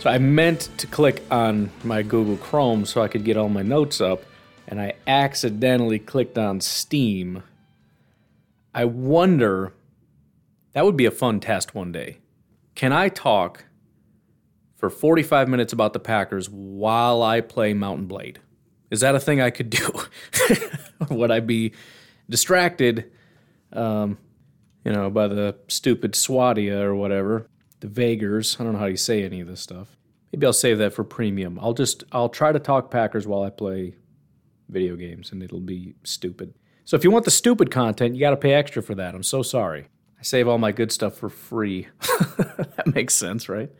So I meant to click on my Google Chrome so I could get all my notes up, and I accidentally clicked on Steam. I wonder, that would be a fun test one day. Can I talk for 45 minutes about the Packers while I play Mount & Blade. Is that a thing I could do? Would I be distracted, um, you know, by the stupid Swadia or whatever, the Vaegirs? I don't know how you say any of this stuff. Maybe I'll save that for premium. I'll just I'll try to talk Packers while I play video games, and it'll be stupid. So if you want the stupid content, you got to pay extra for that. I'm so sorry. I save all my good stuff for free. that makes sense, right?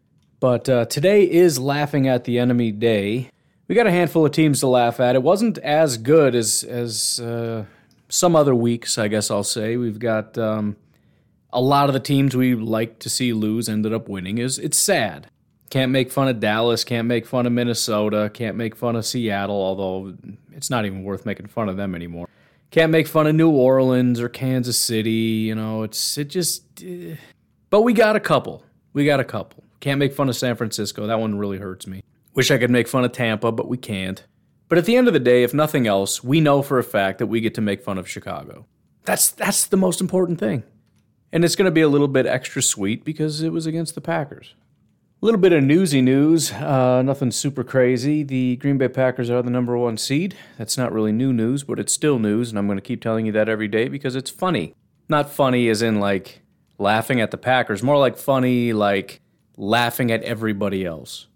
But uh, today is Laughing at the Enemy Day. We got a handful of teams to laugh at. It wasn't as good as as uh, some other weeks, I guess I'll say. We've got um, a lot of the teams we like to see lose ended up winning. Is it's sad. Can't make fun of Dallas. Can't make fun of Minnesota. Can't make fun of Seattle. Although it's not even worth making fun of them anymore. Can't make fun of New Orleans or Kansas City. You know, it's it just. Uh, but we got a couple. We got a couple. Can't make fun of San Francisco. That one really hurts me. Wish I could make fun of Tampa, but we can't. But at the end of the day, if nothing else, we know for a fact that we get to make fun of Chicago. That's that's the most important thing. And it's going to be a little bit extra sweet because it was against the Packers. A little bit of newsy news, uh, nothing super crazy. The Green Bay Packers are the number one seed. That's not really new news, but it's still news, and I'm going to keep telling you that every day because it's funny. Not funny as in like laughing at the Packers, more like funny, like laughing at everybody else.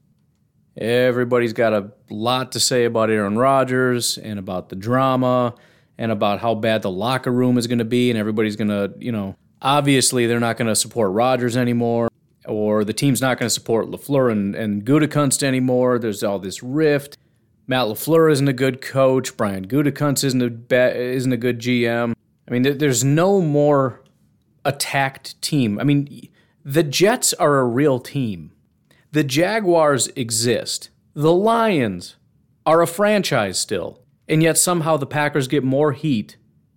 Everybody's got a lot to say about Aaron Rodgers and about the drama and about how bad the locker room is going to be. And everybody's going to, you know, obviously they're not going to support Rodgers anymore or the team's not going to support LaFleur and, and anymore. There's all this rift. Matt LaFleur isn't a good coach. Brian Gutekunst isn't a, ba- isn't a good GM. I mean, there, there's no more attacked team. I mean, the Jets are a real team. The Jaguars exist. The Lions are a franchise still. And yet somehow the Packers get more heat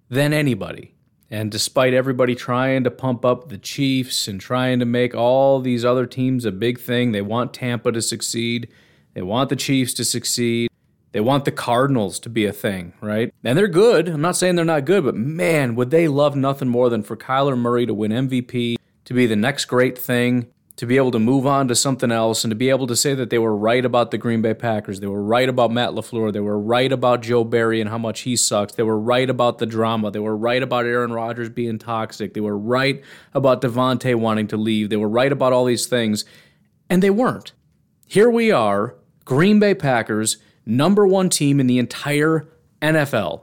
than anybody. And despite everybody trying to pump up the Chiefs and trying to make all these other teams a big thing, they want Tampa to succeed. They want the Chiefs to succeed. They want the Cardinals to be a thing, right? And they're good. I'm not saying they're not good, but man, would they love nothing more than for Kyler Murray to win MVP to be the next great thing, to be able to move on to something else, and to be able to say that they were right about the Green Bay Packers. They were right about Matt LaFleur. They were right about Joe Barry and how much he sucks. They were right about the drama. They were right about Aaron Rodgers being toxic. They were right about Davante wanting to leave. They were right about all these things, and they weren't. Here we are, Green Bay Packers, number one team in the entire NFL.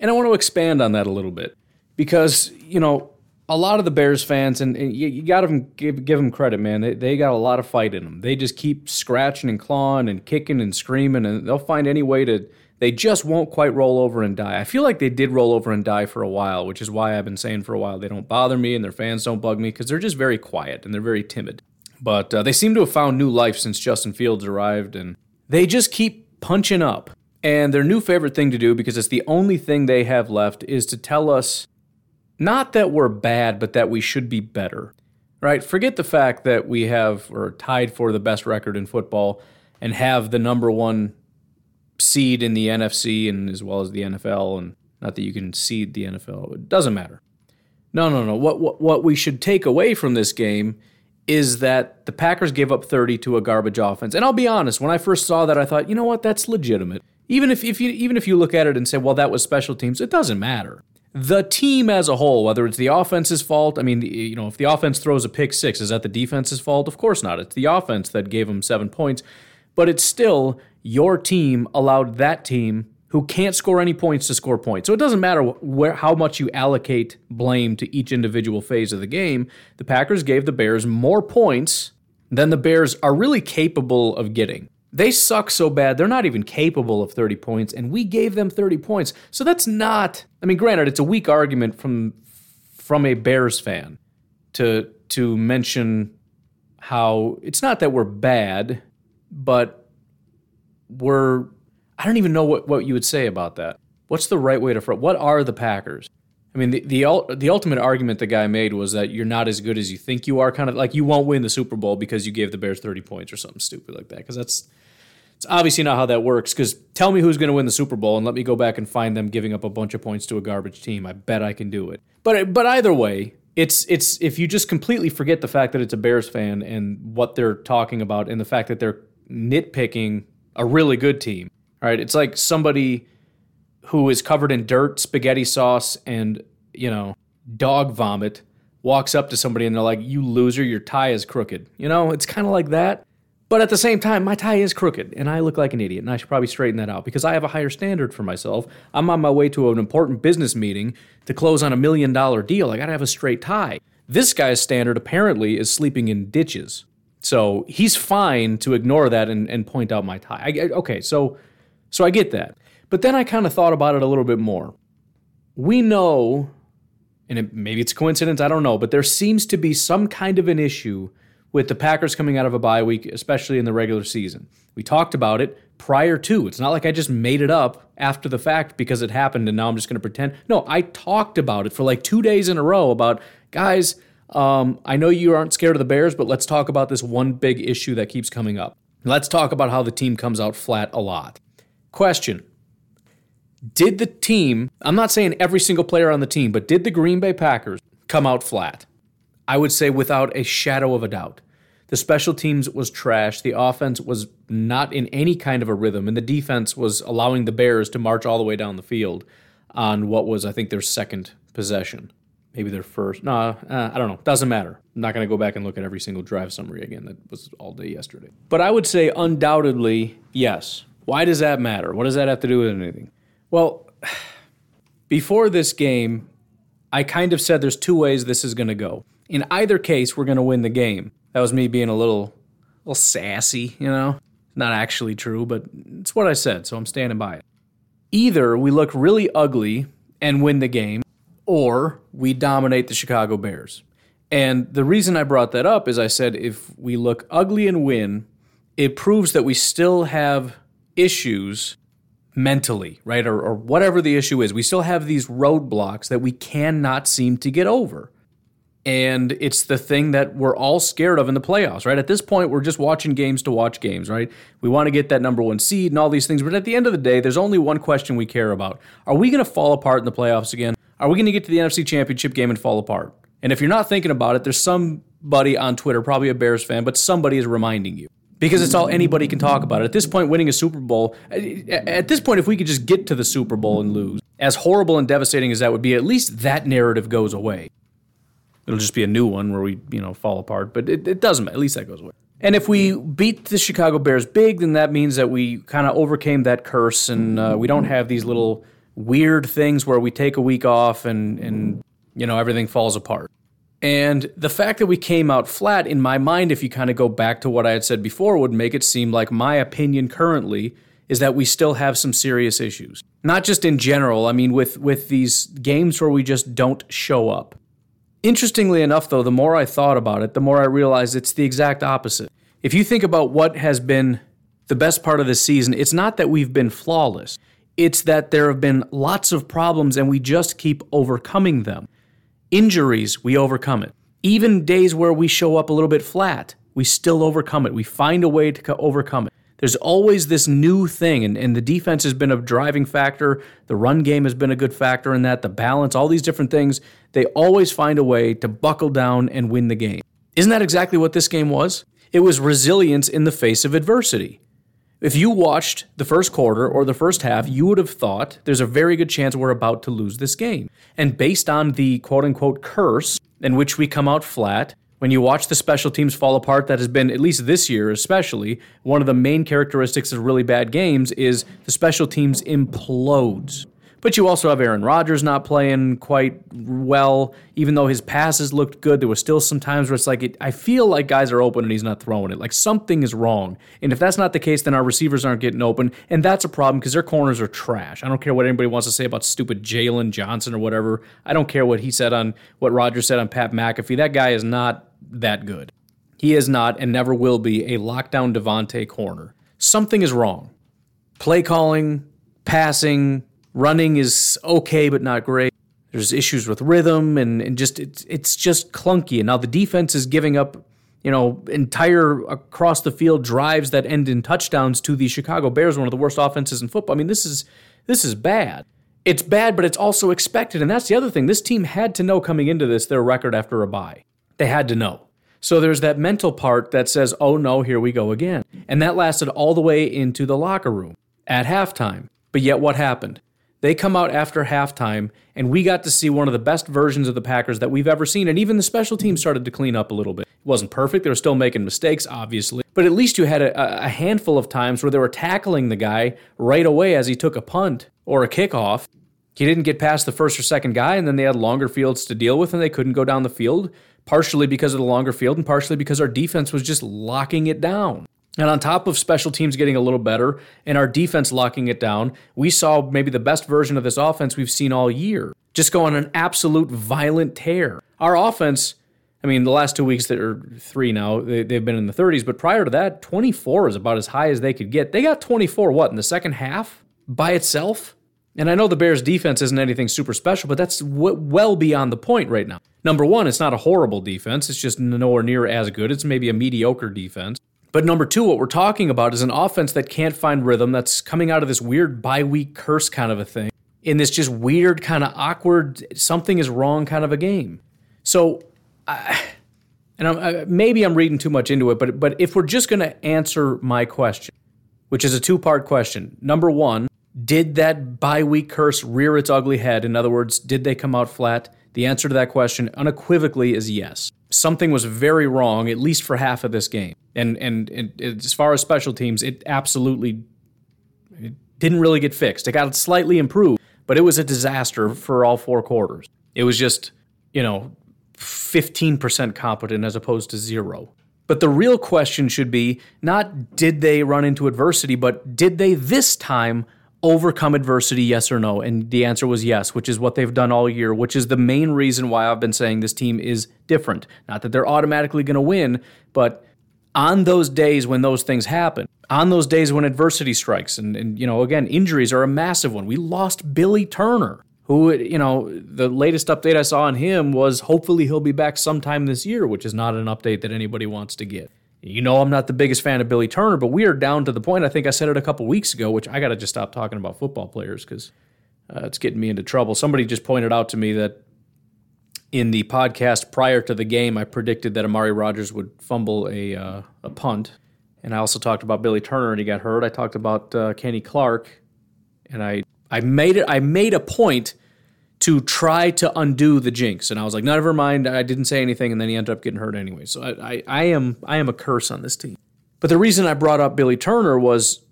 And I want to expand on that a little bit because, you know, a lot of the Bears fans, and, and you, you got to give, give them credit, man. They, they got a lot of fight in them. They just keep scratching and clawing and kicking and screaming, and they'll find any way to. They just won't quite roll over and die. I feel like they did roll over and die for a while, which is why I've been saying for a while they don't bother me and their fans don't bug me because they're just very quiet and they're very timid. But uh, they seem to have found new life since Justin Fields arrived, and they just keep punching up. And their new favorite thing to do, because it's the only thing they have left, is to tell us not that we're bad, but that we should be better, right? Forget the fact that we have or tied for the best record in football and have the number one seed in the NFC and as well as the NFL. And not that you can seed the NFL, it doesn't matter. No, no, no. What, what, what we should take away from this game is that the Packers gave up 30 to a garbage offense. And I'll be honest, when I first saw that, I thought, you know what, that's legitimate Even if, if you even if you look at it and say, well, that was special teams, it doesn't matter. The team as a whole, whether it's the offense's fault, I mean, you know, if the offense throws a pick six, is that the defense's fault? Of course not. It's the offense that gave them seven points, but it's still your team allowed that team who can't score any points to score points. So it doesn't matter where how much you allocate blame to each individual phase of the game. The Packers gave the Bears more points than the Bears are really capable of getting. They suck so bad, they're not even capable of 30 points, and we gave them 30 points. So that's not, I mean, granted, it's a weak argument from from a Bears fan to to mention how it's not that we're bad, but we're I don't even know what, what you would say about that. What's the right way to what are the Packers? I mean, the, the the ultimate argument the guy made was that you're not as good as you think you are. Kind of like you won't win the Super Bowl because you gave the Bears 30 points or something stupid like that. Because that's it's obviously not how that works. Because tell me who's going to win the Super Bowl and let me go back and find them giving up a bunch of points to a garbage team. I bet I can do it. But but either way, it's it's if you just completely forget the fact that it's a Bears fan and what they're talking about and the fact that they're nitpicking a really good team. Right? It's like somebody who is covered in dirt, spaghetti sauce, and, you know, dog vomit walks up to somebody and they're like, You loser, your tie is crooked. You know, it's kind of like that. But at the same time, my tie is crooked and I look like an idiot and I should probably straighten that out because I have a higher standard for myself. I'm on my way to an important business meeting to close on a million dollar deal. I got to have a straight tie. This guy's standard apparently is sleeping in ditches. So he's fine to ignore that and, and point out my tie. I, okay, so so I get that. But then I kind of thought about it a little bit more. We know, and it, maybe it's coincidence, I don't know, but there seems to be some kind of an issue with the Packers coming out of a bye week, especially in the regular season. We talked about it prior to. It's not like I just made it up after the fact because it happened and now I'm just going to pretend. No, I talked about it for like two days in a row about, guys, um, I know you aren't scared of the Bears, but let's talk about this one big issue that keeps coming up. Let's talk about how the team comes out flat a lot. Question did the team, I'm not saying every single player on the team, but did the Green Bay Packers come out flat? I would say without a shadow of a doubt. The special teams was trash. The offense was not in any kind of a rhythm, and the defense was allowing the Bears to march all the way down the field on what was, I think, their second possession. Maybe their first. No, uh, I don't know. Doesn't matter. I'm not going to go back and look at every single drive summary again. That was all day yesterday. But I would say undoubtedly, yes. Why does that matter? What does that have to do with anything? Well, before this game, I kind of said there's two ways this is going to go. In either case, we're going to win the game. That was me being a little, little sassy, you know. Not actually true, but it's what I said, so I'm standing by it. Either we look really ugly and win the game, or we dominate the Chicago Bears. And the reason I brought that up is I said if we look ugly and win, it proves that we still have issues mentally, right? Or, or whatever the issue is. We still have these roadblocks that we cannot seem to get over. And it's the thing that we're all scared of in the playoffs, right? At this point, we're just watching games to watch games, right? We want to get that number one seed and all these things. But at the end of the day, there's only one question we care about Are we going to fall apart in the playoffs again? Are we going to get to the NFC Championship game and fall apart? And if you're not thinking about it, there's somebody on Twitter, probably a Bears fan, but somebody is reminding you because it's all anybody can talk about. At this point, winning a Super Bowl, at this point, if we could just get to the Super Bowl and lose, as horrible and devastating as that would be, at least that narrative goes away. It'll just be a new one where we, you know, fall apart, but it, it doesn't. matter. At least that goes away. And if we beat the Chicago Bears big, then that means that we kind of overcame that curse, and uh, we don't have these little weird things where we take a week off and and you know everything falls apart. And the fact that we came out flat, in my mind, if you kind of go back to what I had said before, would make it seem like my opinion currently is that we still have some serious issues. Not just in general, I mean, with, with these games where we just don't show up. Interestingly enough, though, the more I thought about it, the more I realized it's the exact opposite. If you think about what has been the best part of this season, it's not that we've been flawless, it's that there have been lots of problems and we just keep overcoming them. Injuries, we overcome it. Even days where we show up a little bit flat, we still overcome it. We find a way to overcome it. There's always this new thing, and, and the defense has been a driving factor. The run game has been a good factor in that, the balance, all these different things. They always find a way to buckle down and win the game. Isn't that exactly what this game was? It was resilience in the face of adversity. If you watched the first quarter or the first half, you would have thought there's a very good chance we're about to lose this game. And based on the quote unquote curse in which we come out flat, when you watch the special teams fall apart, that has been, at least this year especially, one of the main characteristics of really bad games is the special teams implodes. But you also have Aaron Rodgers not playing quite well, even though his passes looked good. There was still some times where it's like, it, I feel like guys are open and he's not throwing it. Like something is wrong. And if that's not the case, then our receivers aren't getting open. And that's a problem because their corners are trash. I don't care what anybody wants to say about stupid Jaylon Johnson or whatever. I don't care what he said on what Rodgers said on Pat McAfee. That guy is not that good. He is not and never will be a lockdown Davante corner. Something is wrong. Play calling, passing, running is okay but not great. There's issues with rhythm and, and just it's it's just clunky. And now the defense is giving up, you know, entire across the field drives that end in touchdowns to the Chicago Bears, one of the worst offenses in football. I mean, this is this is bad. It's bad, but it's also expected. And that's the other thing. This team had to know coming into this their record after a bye. They had to know. So there's that mental part that says, oh no, here we go again. And that lasted all the way into the locker room at halftime. But yet, what happened? They come out after halftime, and we got to see one of the best versions of the Packers that we've ever seen. And even the special team started to clean up a little bit. It wasn't perfect. They were still making mistakes, obviously. But at least you had a, a handful of times where they were tackling the guy right away as he took a punt or a kickoff. He didn't get past the first or second guy, and then they had longer fields to deal with, and they couldn't go down the field, partially because of the longer field and partially because our defense was just locking it down. And on top of special teams getting a little better and our defense locking it down, we saw maybe the best version of this offense we've seen all year. Just go on an absolute violent tear. Our offense, I mean, the last two weeks that are three now, they, have been in the 30s, but prior to that, 24 is about as high as they could get. They got 24, what, in the second half by itself? And I know the Bears' defense isn't anything super special, but that's w- well beyond the point right now. Number one, it's not a horrible defense. It's just nowhere near as good. It's maybe a mediocre defense. But number two, what we're talking about is an offense that can't find rhythm, that's coming out of this weird bye week curse kind of a thing, in this just weird, kind of awkward, something is wrong kind of a game. So, I, and I'm, I, maybe I'm reading too much into it, but, but if we're just going to answer my question, which is a two part question number one, did that bye week curse rear its ugly head? In other words, did they come out flat? The answer to that question unequivocally is yes. Something was very wrong, at least for half of this game. And, and, and as far as special teams, it absolutely it didn't really get fixed. It got slightly improved, but it was a disaster for all four quarters. It was just, you know, 15% competent as opposed to zero. But the real question should be not did they run into adversity, but did they this time overcome adversity, yes or no? And the answer was yes, which is what they've done all year, which is the main reason why I've been saying this team is different. Not that they're automatically going to win, but on those days when those things happen, on those days when adversity strikes, and, and you know, again, injuries are a massive one. We lost Billy Turner. Who, you know, the latest update I saw on him was hopefully he'll be back sometime this year, which is not an update that anybody wants to get. You know, I'm not the biggest fan of Billy Turner, but we are down to the point. I think I said it a couple weeks ago, which I got to just stop talking about football players because uh, it's getting me into trouble. Somebody just pointed out to me that in the podcast prior to the game, I predicted that Amari Rodgers would fumble a uh, a punt, and I also talked about Billy Turner and he got hurt. I talked about uh, Kenny Clark, and I I made it. I made a point to try to undo the jinx. And I was like, never mind, I didn't say anything, and then he ended up getting hurt anyway. So I, I, I am I am a curse on this team. But the reason I brought up Billy Turner was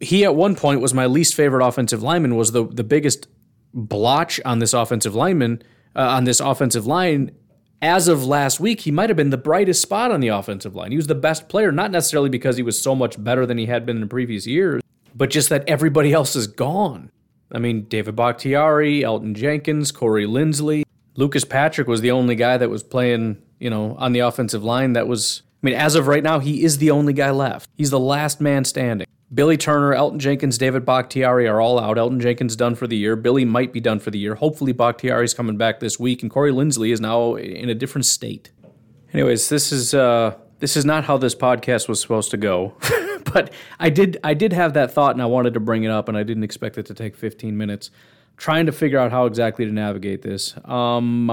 he at one point was my least favorite offensive lineman, was the the biggest blotch on this offensive lineman uh, on this offensive line. As of last week, he might have been the brightest spot on the offensive line. He was the best player, not necessarily because he was so much better than he had been in previous years, but just that everybody else is gone. I mean, David Bakhtiari, Elgton Jenkins, Corey Linsley. Lucas Patrick was the only guy that was playing, you know, on the offensive line that was. I mean, as of right now, he is the only guy left. He's the last man standing. Billy Turner, Elgton Jenkins, David Bakhtiari are all out. Elgton Jenkins done for the year. Billy might be done for the year. Hopefully, Bakhtiari's coming back this week, and Corey Linsley is now in a different state. Anyways, this is uh, this is not how this podcast was supposed to go. but I did I did have that thought and I wanted to bring it up and I didn't expect it to take 15 minutes trying to figure out how exactly to navigate this. Um,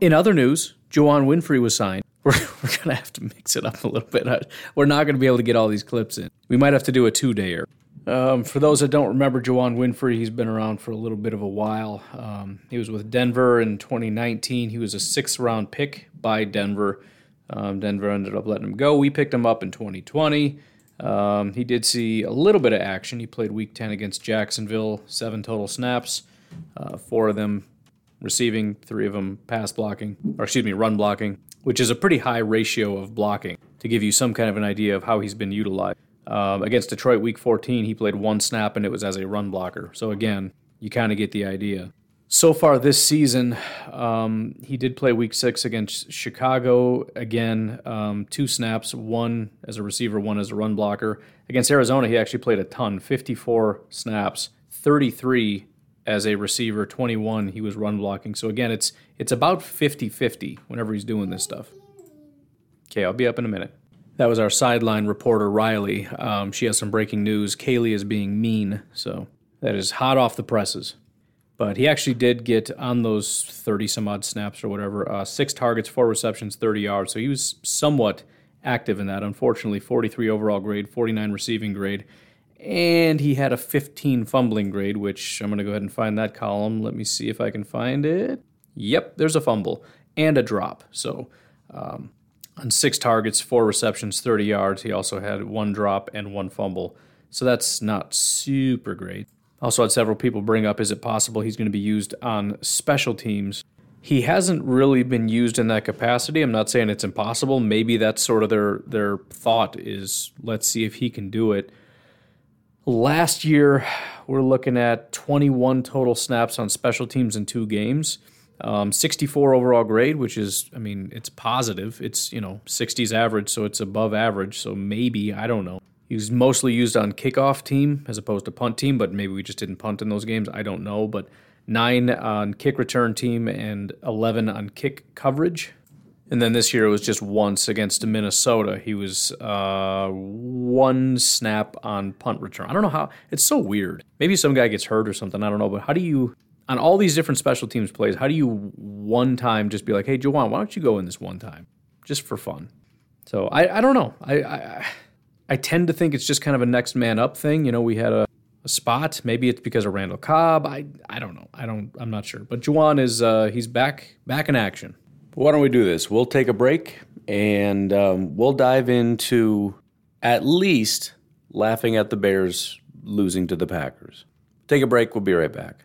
in other news, Juwann Winfree was signed. we're, we're to have to mix it up a little bit. We're not to be able to get all these clips in. We might have to do a two dayer. Um, for those that don't remember Juwann Winfree, he's been around for a little bit of a while. Um, he was with Denver in 2019. He was a sixth round pick by Denver. Um, Denver ended up letting him go. We picked him up in 2020. Um, he did see a little bit of action. He played Week 10 against Jacksonville, seven total snaps, uh, four of them receiving, three of them pass blocking, or excuse me, run blocking, which is a pretty high ratio of blocking to give you some kind of an idea of how he's been utilized. Um, against Detroit Week 14, he played one snap and it was as a run blocker. So again, you kind of get the idea. So far this season, um, he did play Week Six against Chicago. Again, um, two snaps, one as a receiver, one as a run blocker. Against Arizona, he actually played a ton, 54 snaps, 33 as a receiver, 21 he was run blocking. So again, it's it's about 50-50 whenever he's doing this stuff. Okay, I'll be up in a minute. That was our sideline reporter, Riley. Um, she has some breaking news. Kaylee is being mean, so that is hot off the presses. But he actually did get on those 30 some odd snaps or whatever, uh, six targets, four receptions, 30 yards. So he was somewhat active in that. Unfortunately, 43 overall grade, 49 receiving grade. And he had a 15 fumbling grade, which I'm going to go ahead and find that column. Let me see if I can find it. Yep, there's a fumble and a drop. So um, on six targets, four receptions, 30 yards. He also had one drop and one fumble. So that's not super great. Also, had several people bring up is it possible he's going to be used on special teams? He hasn't really been used in that capacity. I'm not saying it's impossible. Maybe that's sort of their their thought is let's see if he can do it. Last year, we're looking at 21 total snaps on special teams in two games. Um, 64 overall grade, which is, I mean, it's positive. It's, you know, 60s average, so it's above average. So maybe, I don't know. He was mostly used on kickoff team as opposed to punt team, but maybe we just didn't punt in those games. I don't know. But nine on kick return team and 11 on kick coverage. And then this year it was just once against Minnesota. He was uh, one snap on punt return. I don't know how. It's so weird. Maybe some guy gets hurt or something. I don't know. But how do you on all these different special teams plays, how do you one time just be like, hey, Juwann, why don't you go in this one time just for fun? So I, I don't know. I, I, I tend to think it's just kind of a next man up thing. You know, we had a, a spot. Maybe it's because of Randall Cobb. I I don't know. I don't. I'm not sure. But Juwann is uh, he's back back in action. Why don't we do this? We'll take a break and um, we'll dive into at least laughing at the Bears losing to the Packers. Take a break. We'll be right back.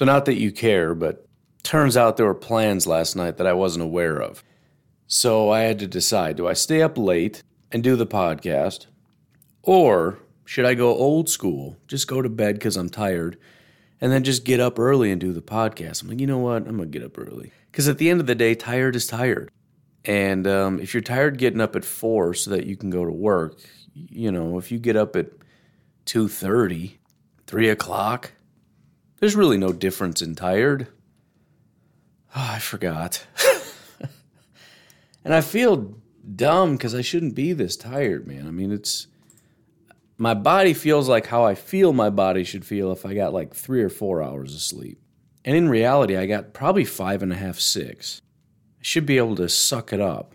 So, not that you care, but turns out there were plans last night that I wasn't aware of. So I had to decide do I stay up late and do the podcast, or should I go old school, just go to bed because I'm tired, and then just get up early and do the podcast? I'm like, you know what? I'm going to get up early. Because at the end of the day, tired is tired. And um, if you're tired getting up at four so that you can go to work, you know, if you get up at 2.30, 3 o'clock, there's really no difference in tired. Oh, I forgot. and I feel dumb because I shouldn't be this tired, man. I mean, it's my body feels like how I feel my body should feel if I got like three or four hours of sleep. And in reality, I got probably five and a half, six. I should be able to suck it up.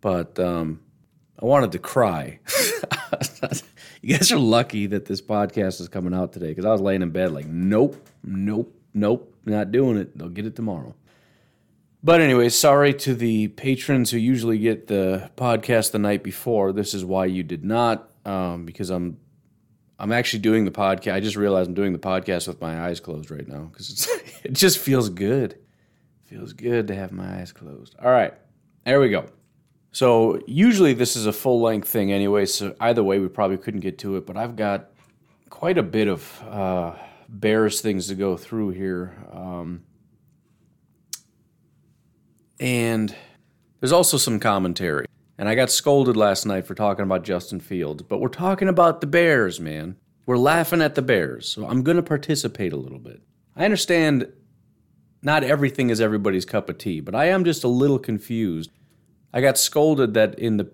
But um, I wanted to cry. you guys are lucky that this podcast is coming out today because I was laying in bed like, nope, nope, nope, not doing it. They'll get it tomorrow. But anyway, sorry to the patrons who usually get the podcast the night before. This is why you did not, um, because I'm I'm actually doing the podcast. I just realized I'm doing the podcast with my eyes closed right now because it just feels good. Feels good to have my eyes closed. All right, there we go. So usually this is a full length thing anyway. So either way, we probably couldn't get to it. But I've got quite a bit of uh, Bears things to go through here. Um, and there's also some commentary. And I got scolded last night for talking about Justin Fields, but we're talking about the Bears, man. We're laughing at the Bears, so I'm going to participate a little bit. I understand not everything is everybody's cup of tea, but I am just a little confused. I got scolded that in the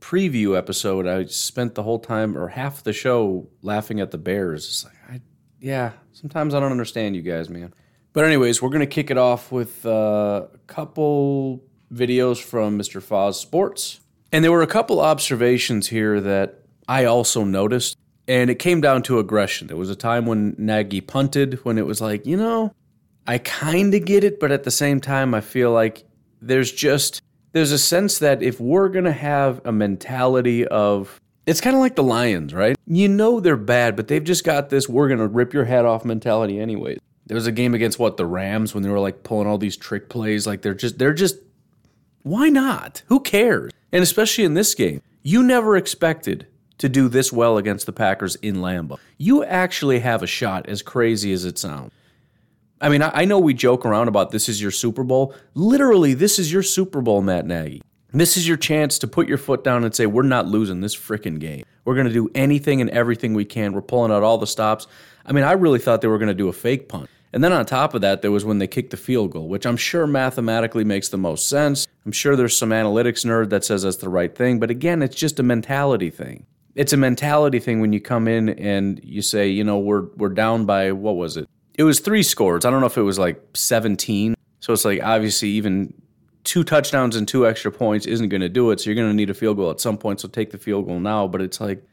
preview episode, I spent the whole time or half the show laughing at the Bears. It's like, I, yeah, sometimes I don't understand you guys, man. But anyways, we're gonna kick it off with uh, a couple videos from Mr. Foz Sports, and there were a couple observations here that I also noticed, and it came down to aggression. There was a time when Nagy punted when it was like, you know, I kind of get it, but at the same time, I feel like there's just there's a sense that if we're gonna have a mentality of it's kind of like the Lions, right? You know they're bad, but they've just got this we're going to rip your head off mentality anyways. There was a game against what the Rams when they were like pulling all these trick plays. Like they're just they're just why not? Who cares? And especially in this game, you never expected to do this well against the Packers in Lambeau. You actually have a shot, as crazy as it sounds. I mean, I, know we joke around about this is your Super Bowl. Literally, this is your Super Bowl, Matt Nagy. This is your chance to put your foot down and say, we're not losing this freaking game. We're going to do anything and everything we can. We're pulling out all the stops. I mean, I really thought they were going to do a fake punt. And then on top of that, there was when they kicked the field goal, which I'm sure mathematically makes the most sense. I'm sure there's some analytics nerd that says that's the right thing. But again, it's just a mentality thing. It's a mentality thing when you come in and you say, you know, we're we're down by what was it? It was three scores. I don't know if it was like 17. So it's like obviously even two touchdowns and two extra points isn't going to do it. So you're going to need a field goal at some point. So take the field goal now. But it's like,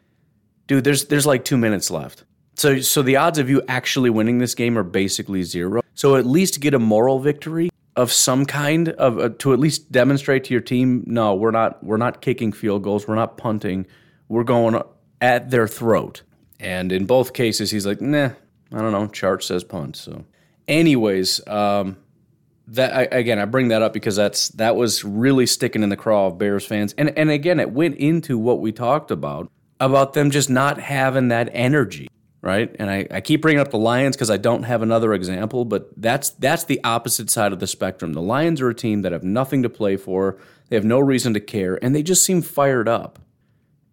dude, there's there's like two minutes left. So, so the odds of you actually winning this game are basically zero. So at least get a moral victory of some kind of uh, to at least demonstrate to your team, no, we're not we're not kicking field goals, we're not punting, we're going at their throat. And in both cases, he's like, nah, I don't know. Chart says punt. So, anyways, um, that I, again, I bring that up because that's that was really sticking in the craw of Bears fans, and and again, it went into what we talked about about them just not having that energy right? And I, I keep bringing up the Lions because I don't have another example, but that's that's the opposite side of the spectrum. The Lions are a team that have nothing to play for. They have no reason to care, and they just seem fired up.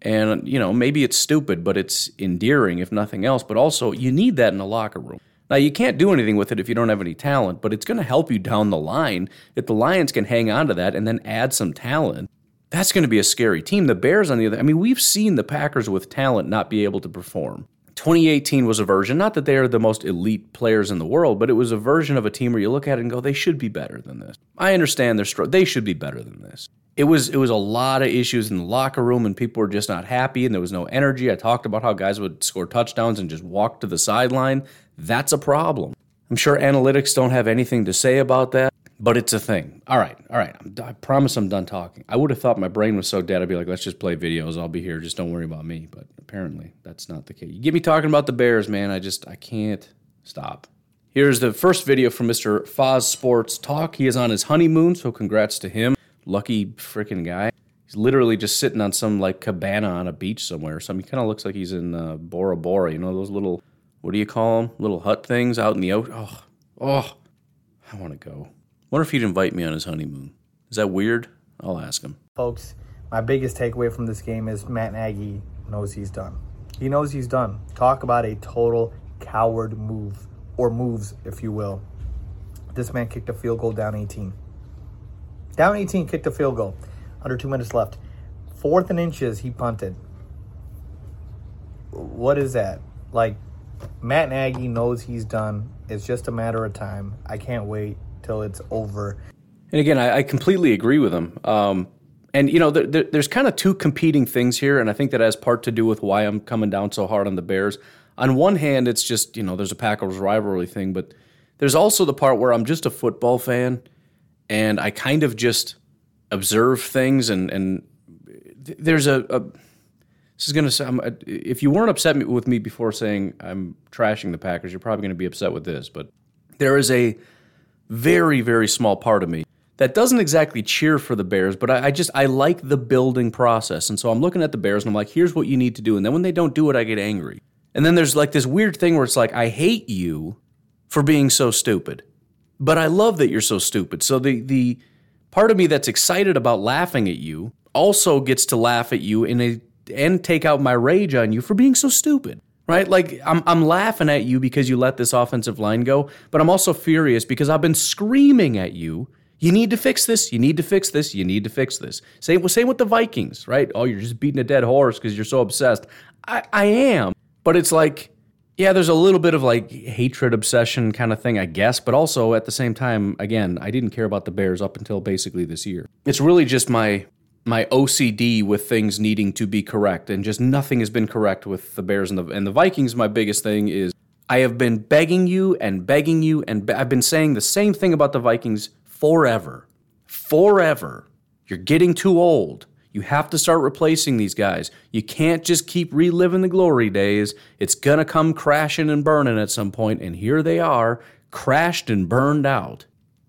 And you know, maybe it's stupid, but it's endearing if nothing else. But also, you need that in a locker room. Now, you can't do anything with it if you don't have any talent, but it's going to help you down the line if the Lions can hang on to that and then add some talent. That's going to be a scary team. The Bears, on the other, I mean, we've seen the Packers with talent not be able to perform. 2018 was a version, not that they are the most elite players in the world, but it was a version of a team where you look at it and go, they should be better than this. I understand they're str- they should be better than this. It was it was a lot of issues in the locker room and people were just not happy and there was no energy. I talked about how guys would score touchdowns and just walk to the sideline. That's a problem. I'm sure analytics don't have anything to say about that but it's a thing. All right, all right. I promise I'm done talking. I would have thought my brain was so dead. I'd be like, let's just play videos. I'll be here. Just don't worry about me. But apparently, that's not the case. You get me talking about the Bears, man. I just I can't stop. Here's the first video from Mr. Foz Sports Talk. He is on his honeymoon, so congrats to him. Lucky freaking guy. He's literally just sitting on some like cabana on a beach somewhere something. He kind of looks like he's in uh, Bora Bora, you know, those little, what do you call them? Little hut things out in the ocean. Oh, oh, I want to go. Wonder if he'd invite me on his honeymoon. Is that weird? I'll ask him. Folks, my biggest takeaway from this game is Matt Nagy knows he's done. He knows he's done. Talk about a total coward move, or moves, if you will. This man kicked a field goal down 18. Down 18, kicked a field goal. Under two minutes left. Fourth and inches, he punted. What is that? Like, Matt Nagy knows he's done. It's just a matter of time. I can't wait till it's over. And again, I, I completely agree with him. Um, and you know, there, there, there's kind of two competing things here, and I think that has part to do with why I'm coming down so hard on the Bears. On one hand, it's just you know, there's a Packers rivalry thing, but there's also the part where I'm just a football fan, and I kind of just observe things, and and there's a, a this is gonna sound. Uh, if you weren't upset with me before saying I'm trashing the Packers, you're probably gonna be upset with this, but there is a very very small part of me that doesn't exactly cheer for the Bears, but I, I, just I like the building process. And so I'm looking at the Bears and I'm like, here's what you need to do. And then when they don't do it, I get angry. And then there's like this weird thing where it's like, I hate you for being so stupid. But I love that you're so stupid. So the the part of me that's excited about laughing at you also gets to laugh at you in a and take out my rage on you for being so stupid. Right? Like I'm I'm laughing at you because you let this offensive line go, but I'm also furious because I've been screaming at you you need to fix this. You need to fix this. You need to fix this. Same, same with the Vikings, right? Oh, you're just beating a dead horse because you're so obsessed. I, I am. But it's like, yeah, there's a little bit of like hatred obsession kind of thing, I guess. But also at the same time, again, I didn't care about the Bears up until basically this year. It's really just my my OCD with things needing to be correct, and just nothing has been correct with the Bears and the and the Vikings. My biggest thing is I have been begging you and begging you, and be- I've been saying the same thing about the Vikings forever. Forever. You're getting too old. You have to start replacing these guys. You can't just keep reliving the glory days. It's going to come crashing and burning at some point, and here they are, crashed and burned out.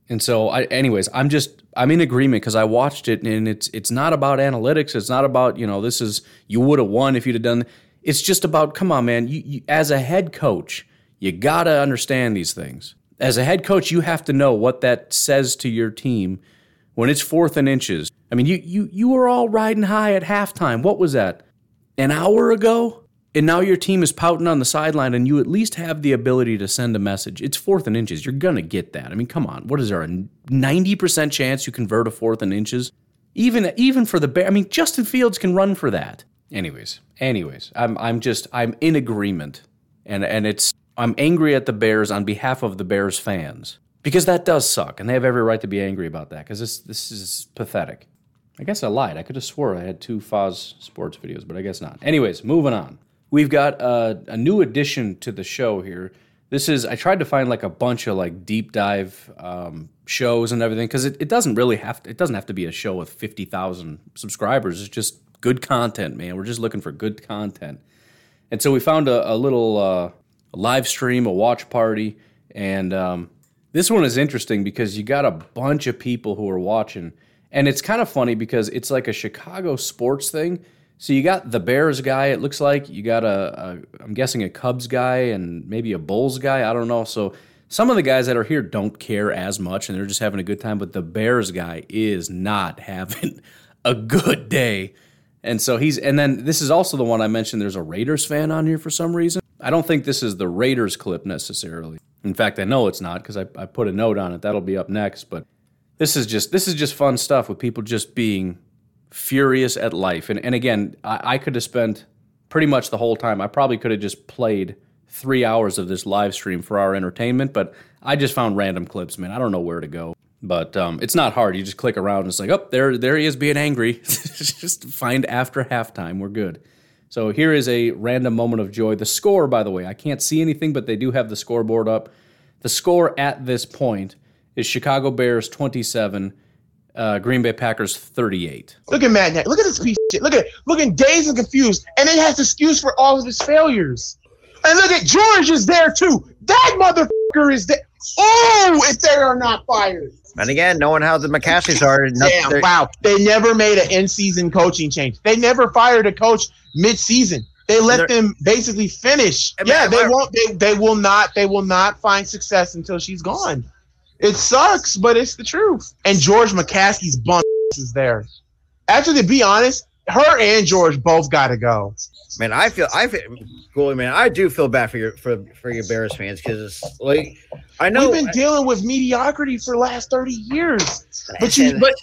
And so, I, anyways, I'm just I'm in agreement because I watched it, and it's it's not about analytics. It's not about you know this is you would have won if you'd have done. It's just about come on, man. You, you as a head coach, you gotta understand these things as a head coach, you have to know what that says to your team when it's fourth and inches. I mean, you you you were all riding high at halftime. What was that? An hour ago? And now your team is pouting on the sideline, and you at least have the ability to send a message. It's fourth and inches. You're gonna get that. I mean, come on. What is there? A ninety percent chance you convert a fourth and inches? Even even for the bear. I mean, Justin Fields can run for that. Anyways, anyways, I'm I'm just I'm in agreement, and and it's I'm angry at the Bears on behalf of the Bears fans because that does suck, and they have every right to be angry about that because this this is pathetic. I guess I lied. I could have swore I had two Foz sports videos, but I guess not. Anyways, moving on. We've got a, a new addition to the show here. This is I tried to find like a bunch of like deep dive um, shows and everything because it, it doesn't really have to, it doesn't have to be a show with fifty thousand subscribers. It's just good content, man. We're just looking for good content, and so we found a, a little. Uh, live stream, a watch party, and um, this one is interesting because you got a bunch of people who are watching, and it's kind of funny because it's like a Chicago sports thing. So you got the Bears guy, it looks like you got a, a I'm guessing a Cubs guy and maybe a Bulls guy. I don't know. So some of the guys that are here don't care as much and they're just having a good time, but the Bears guy is not having a good day. And so he's, and then this is also the one I mentioned. There's a Raiders fan on here for some reason. I don't think this is the Raiders clip necessarily. In fact, I know it's not because I, I put a note on it. That'll be up next. But this is just this is just fun stuff with people just being furious at life. And and again, I, I could have spent pretty much the whole time. I probably could have just played three hours of this live stream for our entertainment, but I just found random clips, man. I don't know where to go. But um, it's not hard. You just click around and it's like, oh, there, there he is being angry. just find after halftime. We're good. So here is a random moment of joy. The score, by the way, I can't see anything, but they do have the scoreboard up. The score at this point is Chicago Bears 27, uh, Green Bay Packers 38. Look at Matt. Look at this piece of shit. Look at it. looking dazed and confused, and then has excuse for all of his failures. And look at George is there too. That motherfucker is there. Oh, if they are not fired. And again, knowing how the McCaskeys are, Damn, they're- wow. They never made an in-season coaching change. They never fired a coach mid-season. They let them basically finish. I mean, yeah, they won't. They, they will not. They will not find success until she's gone. It sucks, but it's the truth. And George McCaskey's bum is there. Actually, to be honest, her and George both got to go. man, I feel I feel Goalie, man, I do feel bad for your for for your Bears fans because it's like I know We've been dealing with mediocrity for the last thirty years. But you, but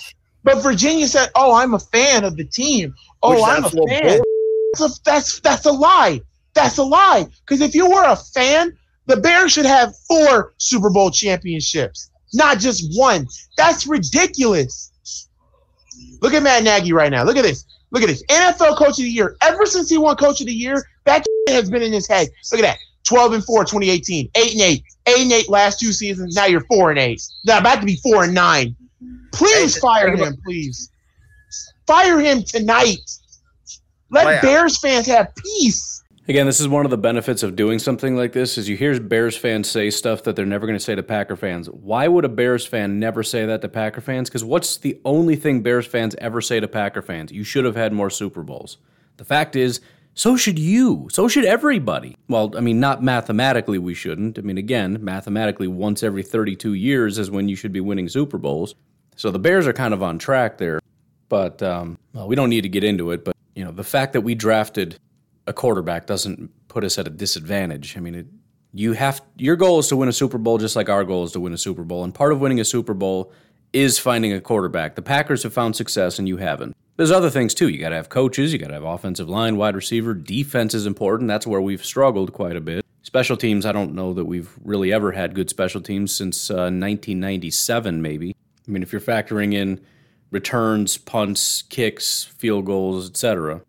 but Virginia said, "Oh, I'm a fan of the team. Oh, I'm a fan." bull- That's a, that's that's a lie. That's a lie. Because if you were a fan, the Bears should have four Super Bowl championships, not just one. That's ridiculous. Look at Matt Nagy right now. Look at this. Look at this. NFL Coach of the Year. Ever since he won Coach of the Year, that has been in his head. Look at that. 12 and 4, 2018. 8 and 8. 8 and 8 last two seasons. Now you're 4 and 8. Now about to be 4 and 9. Please fire him, please. Fire him tonight. Let. Bears fans have peace. Again, this is one of the benefits of doing something like this is you hear Bears fans say stuff that they're never going to say to Packer fans. Why would a Bears fan never say that to Packer fans? Because what's the only thing Bears fans ever say to Packer fans? You should have had more Super Bowls. The fact is, so should you. So should everybody. Well, I mean, not mathematically, we shouldn't. I mean, again, mathematically, once every 32 years is when you should be winning Super Bowls. So the Bears are kind of on track there. But um, well, we don't need to get into it. But you know, the fact that we drafted a quarterback doesn't put us at a disadvantage. I mean, it, you have your goal is to win a Super Bowl, just like our goal is to win a Super Bowl. And part of winning a Super Bowl is finding a quarterback. The Packers have found success, and you haven't. There's other things too. You got to have coaches. You got to have offensive line, wide receiver, defense is important. That's where we've struggled quite a bit. Special teams, I don't know that we've really ever had good special teams since uh, 1997, maybe. I mean, if you're factoring in returns, punts, kicks, field goals, etc.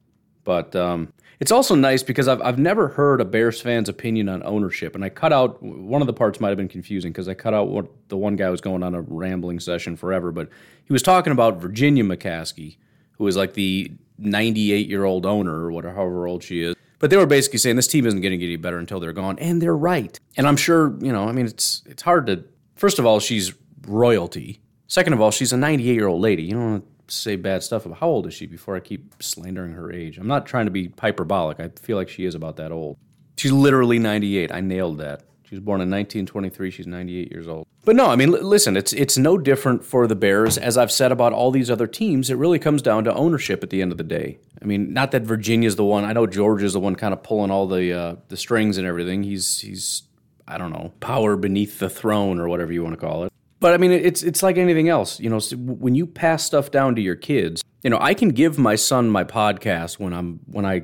But um, it's also nice because I've, I've never heard a Bears fan's opinion on ownership. And I cut out one of the parts might have been confusing because I cut out what the one guy was going on a rambling session forever. But he was talking about Virginia McCaskey, who is like the 98 year old owner or whatever, however old she is. But they were basically saying this team isn't going to get any better until they're gone. And they're right. And I'm sure, you know, I mean, it's it's hard to, first of all, she's royalty. Second of all, she's a 98 year old lady. You to say bad stuff about how old is she before I keep slandering her age. I'm not trying to be hyperbolic. I feel like she is about that old. She's literally 98. I nailed that. She was born in 1923. She's 98 years old. But no, I mean, l- listen, it's it's no different for the Bears. As I've said about all these other teams, it really comes down to ownership at the end of the day. I mean, not that Virginia's the one. I know George's the one kind of pulling all the uh, the strings and everything. He's he's I don't know power beneath the throne or whatever you want to call it. But I mean, it's it's like anything else. You know, when you pass stuff down to your kids, you know, I can give my son my podcast when I'm when I,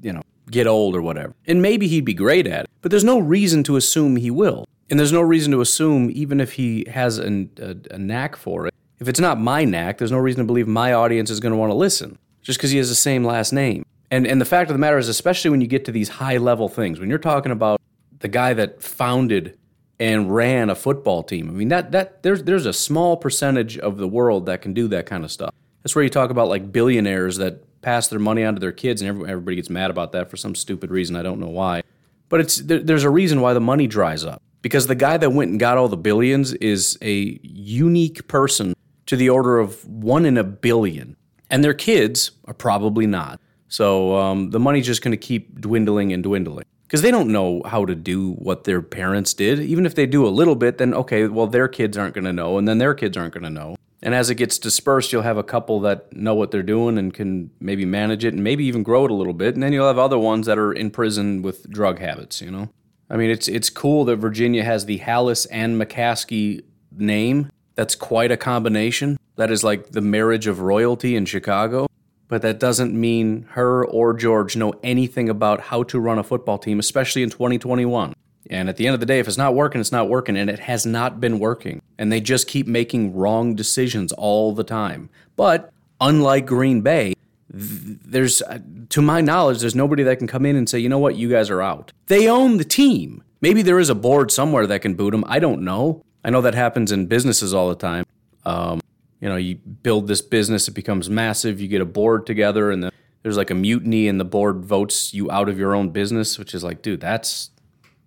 you know, get old or whatever, and maybe he'd be great at it. But there's no reason to assume he will, and there's no reason to assume even if he has an, a, a knack for it. If it's not my knack, there's no reason to believe my audience is going to want to listen just because he has the same last name. And and the fact of the matter is, especially when you get to these high level things, when you're talking about the guy that founded and ran a football team. I mean that that there's there's a small percentage of the world that can do that kind of stuff. That's where you talk about like billionaires that pass their money on to their kids, and everybody gets mad about that for some stupid reason. I don't know why, but it's there, there's a reason why the money dries up because the guy that went and got all the billions is a unique person to the order of one in a billion, and their kids are probably not. So um, the money's just going to keep dwindling and dwindling because they don't know how to do what their parents did. Even if they do a little bit, then okay, well, their kids aren't going to know, and then their kids aren't going to know. And as it gets dispersed, you'll have a couple that know what they're doing and can maybe manage it and maybe even grow it a little bit. And then you'll have other ones that are in prison with drug habits, you know? I mean, it's, it's cool that Virginia has the Halas and McCaskey name. That's quite a combination. That is like the marriage of royalty in Chicago. But that doesn't mean her or George know anything about how to run a football team, especially in 2021. And at the end of the day, if it's not working, it's not working, and it has not been working. And they just keep making wrong decisions all the time. But unlike Green Bay, there's, uh, to my knowledge, there's nobody that can come in and say, you know what, you guys are out. They own the team. Maybe there is a board somewhere that can boot them. I don't know. I know that happens in businesses all the time. Um, you know, you build this business, it becomes massive, you get a board together, and then there's like a mutiny, and the board votes you out of your own business, which is like, dude, that's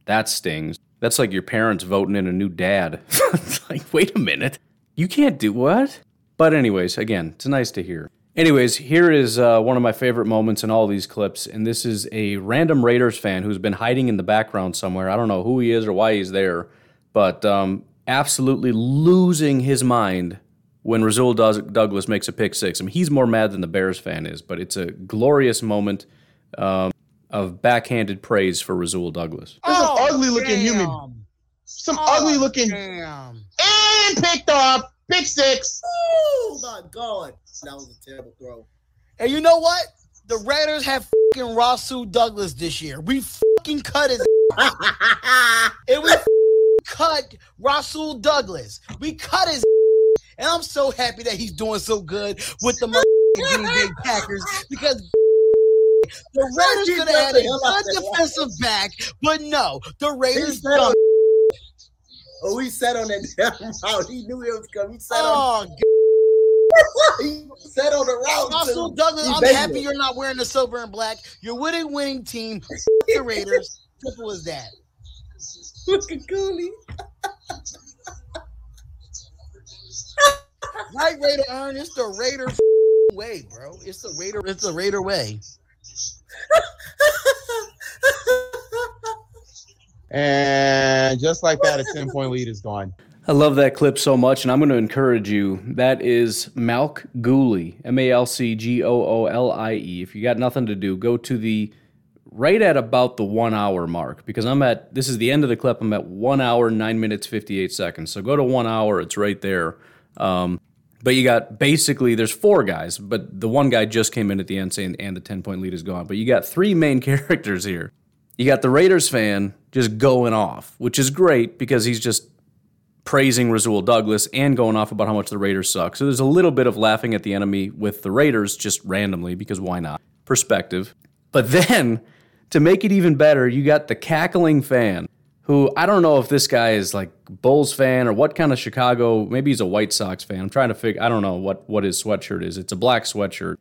that stings. That's like your parents voting in a new dad. it's like, wait a minute. You can't do what? But, anyways, again, it's nice to hear. Anyways, here is uh, one of my favorite moments in all these clips, and this is a random Raiders fan who's been hiding in the background somewhere. I don't know who he is or why he's there, but um, absolutely losing his mind when Rasul Douglas makes a pick six. I mean, he's more mad than the Bears fan is, but it's a glorious moment um, of backhanded praise for Rasul Douglas. This is ugly looking human. Some ugly looking. Damn. And picked off. Pick six. Oh my god. That was a terrible throw. And you know what? The Raiders have fucking Rasul Douglas this year. We fucking cut his and we cut Rasul Douglas. We cut his and I'm so happy that he's doing so good with the Green Bay Packers because the Raiders could have had a good defensive back, but no, the Raiders dumb. Oh, he sat on that damn route. He knew it was coming. He sat Oh, on. He sat on the route. Russell too. Douglas, He I'm happy it. you're not wearing the silver and black. You're winning, winning team. the Raiders. Simple as that. Look at Cooley. Right, Raider earn. It's the Raider way, bro. It's the Raider. It's the Raider way. And just like that, a 10 point lead is gone. I love that clip so much, and I'm going to encourage you. That is Malc Goolie, M A L C G O O L I E. If you got nothing to do, go to the right at about the one hour mark because I'm at this is the end of the clip. I'm at one hour, nine minutes, 58 seconds. So go to one hour, it's right there. Um, but you got basically there's four guys, but the one guy just came in at the end saying, and the 10 point lead is gone. But you got three main characters here. You got the Raiders fan just going off, which is great because he's just praising Rasul Douglas and going off about how much the Raiders suck. So there's a little bit of laughing at the enemy with the Raiders just randomly because why not? Perspective. But then to make it even better, you got the cackling fan who I don't know if this guy is like Bulls fan or what kind of Chicago, maybe he's a White Sox fan. I'm trying to figure I don't know what what his sweatshirt is. It's a black sweatshirt.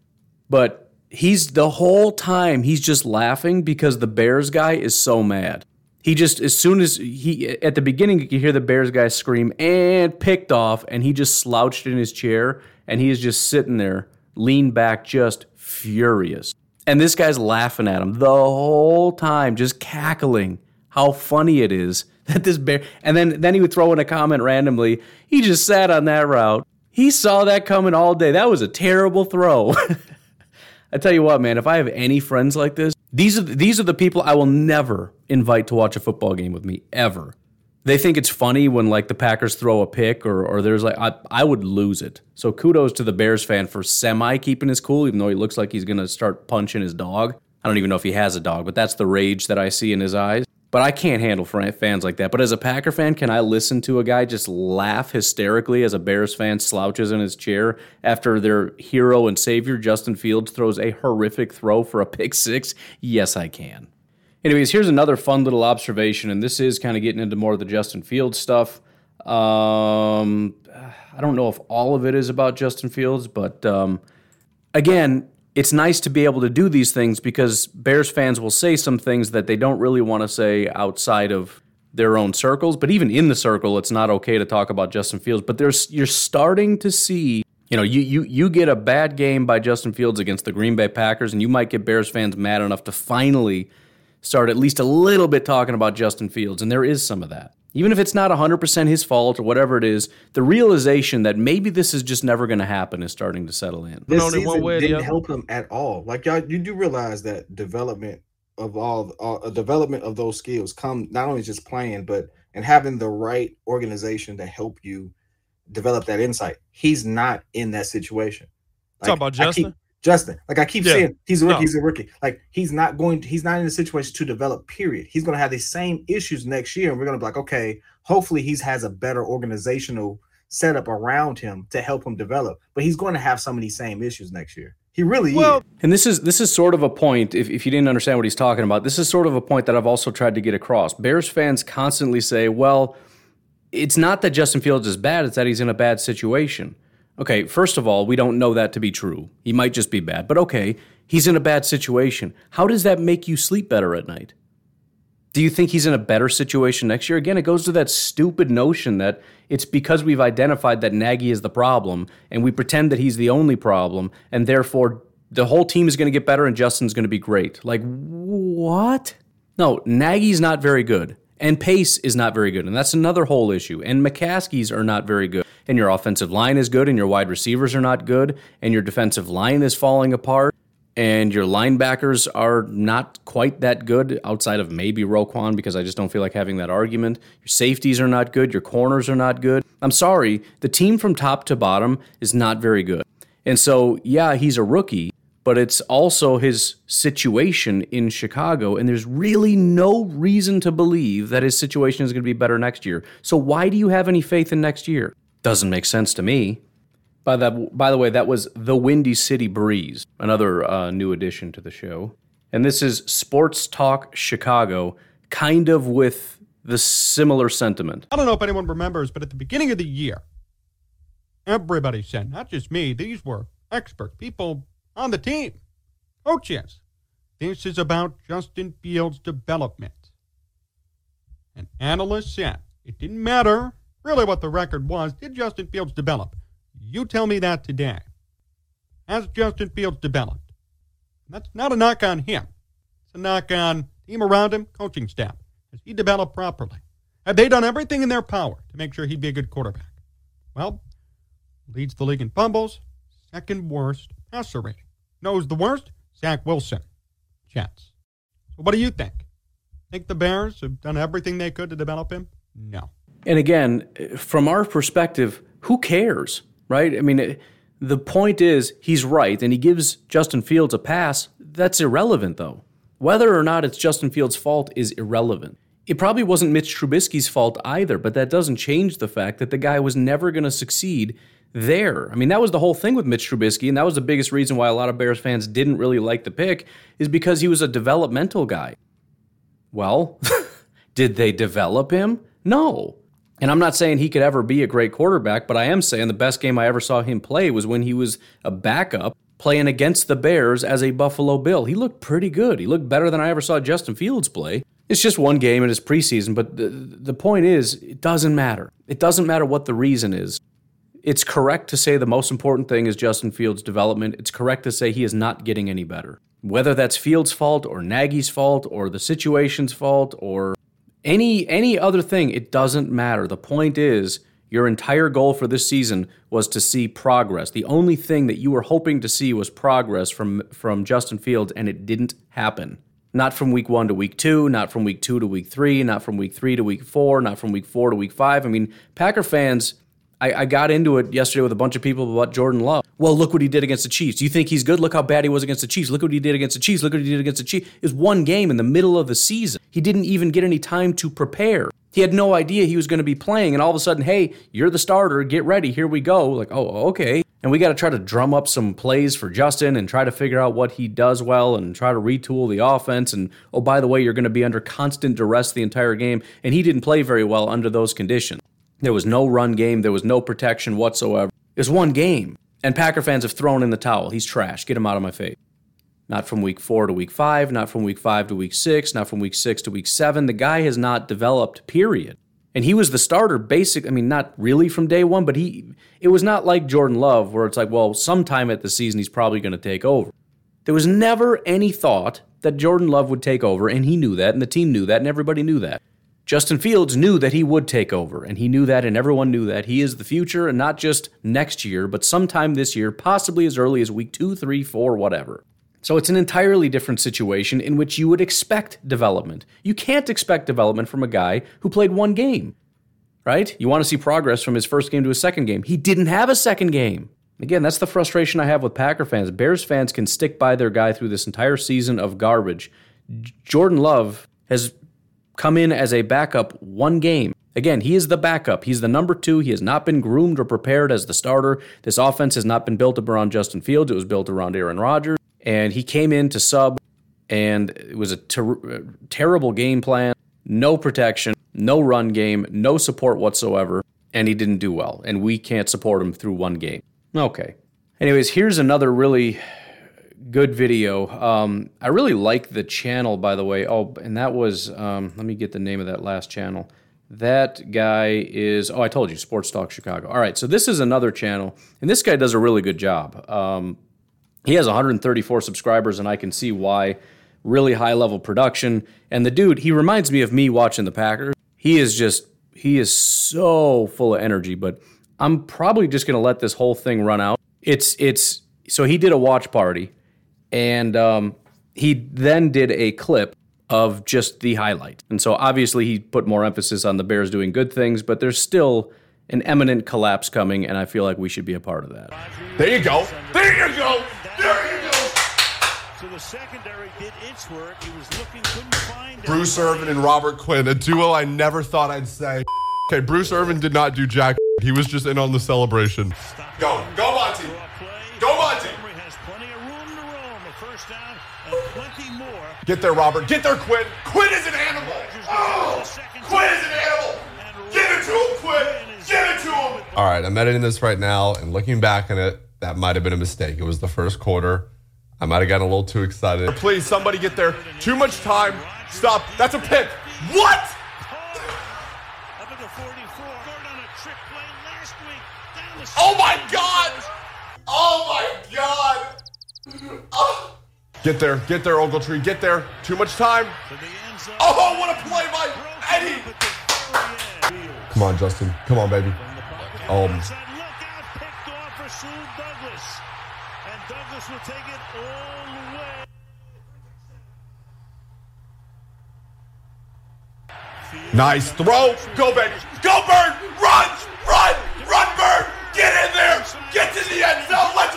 But he's the whole time he's just laughing because the Bears guy is so mad. He just as soon as he at the beginning you hear the Bears guy scream and picked off and he just slouched in his chair and he is just sitting there leaned back just furious. And this guy's laughing at him the whole time just cackling how funny it is that this bear and then then he would throw in a comment randomly. He just sat on that route. He saw that coming all day. That was a terrible throw. I tell you what, man, if I have any friends like this, these are these are the people I will never invite to watch a football game with me ever. They think it's funny when like the Packers throw a pick or or there's like I, I would lose it. So kudos to the Bears fan for semi keeping his cool, even though he looks like he's gonna start punching his dog. I don't even know if he has a dog, but that's the rage that I see in his eyes. But I can't handle fans like that. But as a Packer fan, can I listen to a guy just laugh hysterically as a Bears fan slouches in his chair after their hero and savior, Justin Fields, throws a horrific throw for a pick six? Yes, I can. Anyways, here's another fun little observation, and this is kind of getting into more of the Justin Fields stuff. Um, I don't know if all of it is about Justin Fields, but um, again, it's nice to be able to do these things because Bears fans will say some things that they don't really want to say outside of their own circles. But even in the circle, it's not okay to talk about Justin Fields. But there's you're starting to see, you know, you you you get a bad game by Justin Fields against the Green Bay Packers, and you might get Bears fans mad enough to finally start at least a little bit talking about Justin Fields, and there is some of that. Even if it's not 100% his fault or whatever it is, the realization that maybe this is just never going to happen is starting to settle in. This only one season way or didn't help him at all. Like y'all, you do realize that development of all uh, a development of those skills come not only just playing, but and having the right organization to help you develop that insight. He's not in that situation. Talk about I keep- Justin? Justin, like I keep Yeah. saying, he's a rookie. No. He's a rookie. Like he's not going. To, he's not in a situation to develop. Period. He's going to have the same issues next year, and we're going to be like, okay, hopefully he's has a better organizational setup around him to help him develop. But he's going to have some of these same issues next year. He really is. And this is this is sort of a point. If, if you didn't understand what he's talking about, this is sort of a point that I've also tried to get across. Bears fans constantly say, "Well, it's not that Justin Fields is bad; it's that he's in a bad situation." Okay, first of all, we don't know that to be true. He might just be bad, but okay, he's in a bad situation. How does that make you sleep better at night? Do you think he's in a better situation next year? Again, it goes to that stupid notion that it's because we've identified that Nagy is the problem and we pretend that he's the only problem, and therefore the whole team is going to get better and Justin's going to be great. Like, what? No, Nagy's not very good. And Pace is not very good. And that's another whole issue. And McCaskey's are not very good. And your offensive line is good, and your wide receivers are not good, and your defensive line is falling apart and your linebackers are not quite that good outside of maybe Roquan because I just don't feel like having that argument. Your safeties are not good, your corners are not good. I'm sorry, the team from top to bottom is not very good. And so, yeah, he's a rookie, but it's also his situation in Chicago, and there's really no reason to believe that his situation is going to be better next year. So, why do you have any faith in next year? Doesn't make sense to me. By the by the way, that was the Windy City Breeze, another uh, new addition to the show, and this is Sports Talk Chicago, kind of with the similar sentiment. I don't know if anyone remembers, but at the beginning of the year, everybody said, not just me, these were experts, people on the team, coaches. This is about Justin Fields' development. An analyst said it didn't matter really what the record was. Did Justin Fields develop? You tell me that today. Has Justin Fields developed? That's not a knock on him. It's a knock on team around him, coaching staff. Has he developed properly? Have they done everything in their power to make sure he'd be a good quarterback? Well, leads the league in fumbles, second worst passer rating. Knows the worst? Zach Wilson. Jets. So what do you think? Think the Bears have done everything they could to develop him? No. And again, from our perspective, who cares? right? I mean, it, the point is he's right, and he gives Justin Fields a pass. That's irrelevant, though. Whether or not it's Justin Fields' fault is irrelevant. It probably wasn't Mitch Trubisky's fault either, but that doesn't change the fact that the guy was never going to succeed there. I mean, that was the whole thing with Mitch Trubisky, and that was the biggest reason why a lot of Bears fans didn't really like the pick, is because he was a developmental guy. Well, did they develop him? No. And I'm not saying he could ever be a great quarterback, but I am saying the best game I ever saw him play was when he was a backup playing against the Bears as a Buffalo Bill. He looked pretty good. He looked better than I ever saw Justin Fields play. It's just one game in his preseason, but the, the point is, it doesn't matter. It doesn't matter what the reason is. It's correct to say the most important thing is Justin Fields' development. It's correct to say he is not getting any better. Whether that's Fields' fault or Nagy's fault or the situation's fault or any any other thing, it doesn't matter. The point is your entire goal for this season was to see progress. The only thing that you were hoping to see was progress from from Justin Fields and it didn't happen. Not from week 1 to week 2, not from week 2 to week 3, not from week 3 to week 4, not from week 4 to week 5. I mean, Packer fans I, I, got into it yesterday with a bunch of people about Jordan Love. Well, look what he did against the Chiefs. You think he's good? Look how bad he was against the Chiefs. Look what he did against the Chiefs. Look what he did against the Chiefs. Was one game in the middle of the season. He didn't even get any time to prepare. He had no idea he was going to be playing, and all of a sudden, hey, you're the starter. Get ready. Here we go. Like, oh, okay. And we got to try to drum up some plays for Justin and try to figure out what he does well and try to retool the offense. And oh, by the way, you're going to be under constant duress the entire game. And he didn't play very well under those conditions. There was no run game. There was no protection whatsoever. It was one game. And Packer fans have thrown in the towel. He's trash. Get him out of my face. Not from week four to week five, not from week five to week six, not from week six to week seven. The guy has not developed, period. And he was the starter basic, I mean, not really from day one, but he it was not like Jordan Love, where it's like, well, sometime at the season he's probably going to take over. There was never any thought that Jordan Love would take over, and he knew that, and the team knew that, and everybody knew that. Justin Fields knew that he would take over, and he knew that, and everyone knew that. He is the future, and not just next year, but sometime this year, possibly as early as week two, three, four, whatever. So it's an entirely different situation in which you would expect development. You can't expect development from a guy who played one game, right? You want to see progress from his first game to his second game. He didn't have a second game. Again, that's the frustration I have with Packer fans. Bears fans can stick by their guy through this entire season of garbage. Jordan Love has come in as a backup one game. Again, he is the backup. He's the number two. He has not been groomed or prepared as the starter. This offense has not been built around Justin Fields. It was built around Aaron Rodgers. And he came in to sub, and it was a ter- terrible game plan. No protection, no run game, no support whatsoever. And he didn't do well. And we can't support him through one game. Okay. Anyways, here's another really good video. Um, I really like the channel, by the way. Oh, and that was um, let me get the name of that last channel. That guy is oh, I told you, Sports Talk Chicago. All right, so this is another channel, and this guy does a really good job. Um, he has 134 subscribers, and I can see why. Really high level production, and the dude, he reminds me of me watching the Packers. He is just he is so full of energy, but I'm probably just going to let this whole thing run out. It's it's so he did a watch party, and um, he then did a clip of just the highlight. And so obviously he put more emphasis on the Bears doing good things, but there's still an imminent collapse coming, and I feel like we should be a part of that. There you go. There you go. There you go. So the secondary did its work. He was looking, couldn't find Bruce Irvin and Robert Quinn, a duo I never thought I'd say. Okay, Bruce Irvin did not do jack. He was just in on the celebration. Go, go, Monty. Go, Monty. Get there, Robert. Get there, Quinn. Quinn is an animal. Oh, Quinn is an animal. Give it to him, Quinn. Give it to him. All right, I'm editing this right now, and looking back on it, that might have been a mistake. It was the first quarter. I might have gotten a little too excited. Please, somebody get there. Too much time. Stop. That's a pick. What? Oh, oh my God! Oh my God! Oh. Get there, get there, Ogletree, get there. Too much time. Oh, what a play by Eddie! Come on, Justin. Come on, baby. Um, nice throw. Go, baby. Go, Bird. Run, run, run, Bird. Get in there. Get to the end zone. Let's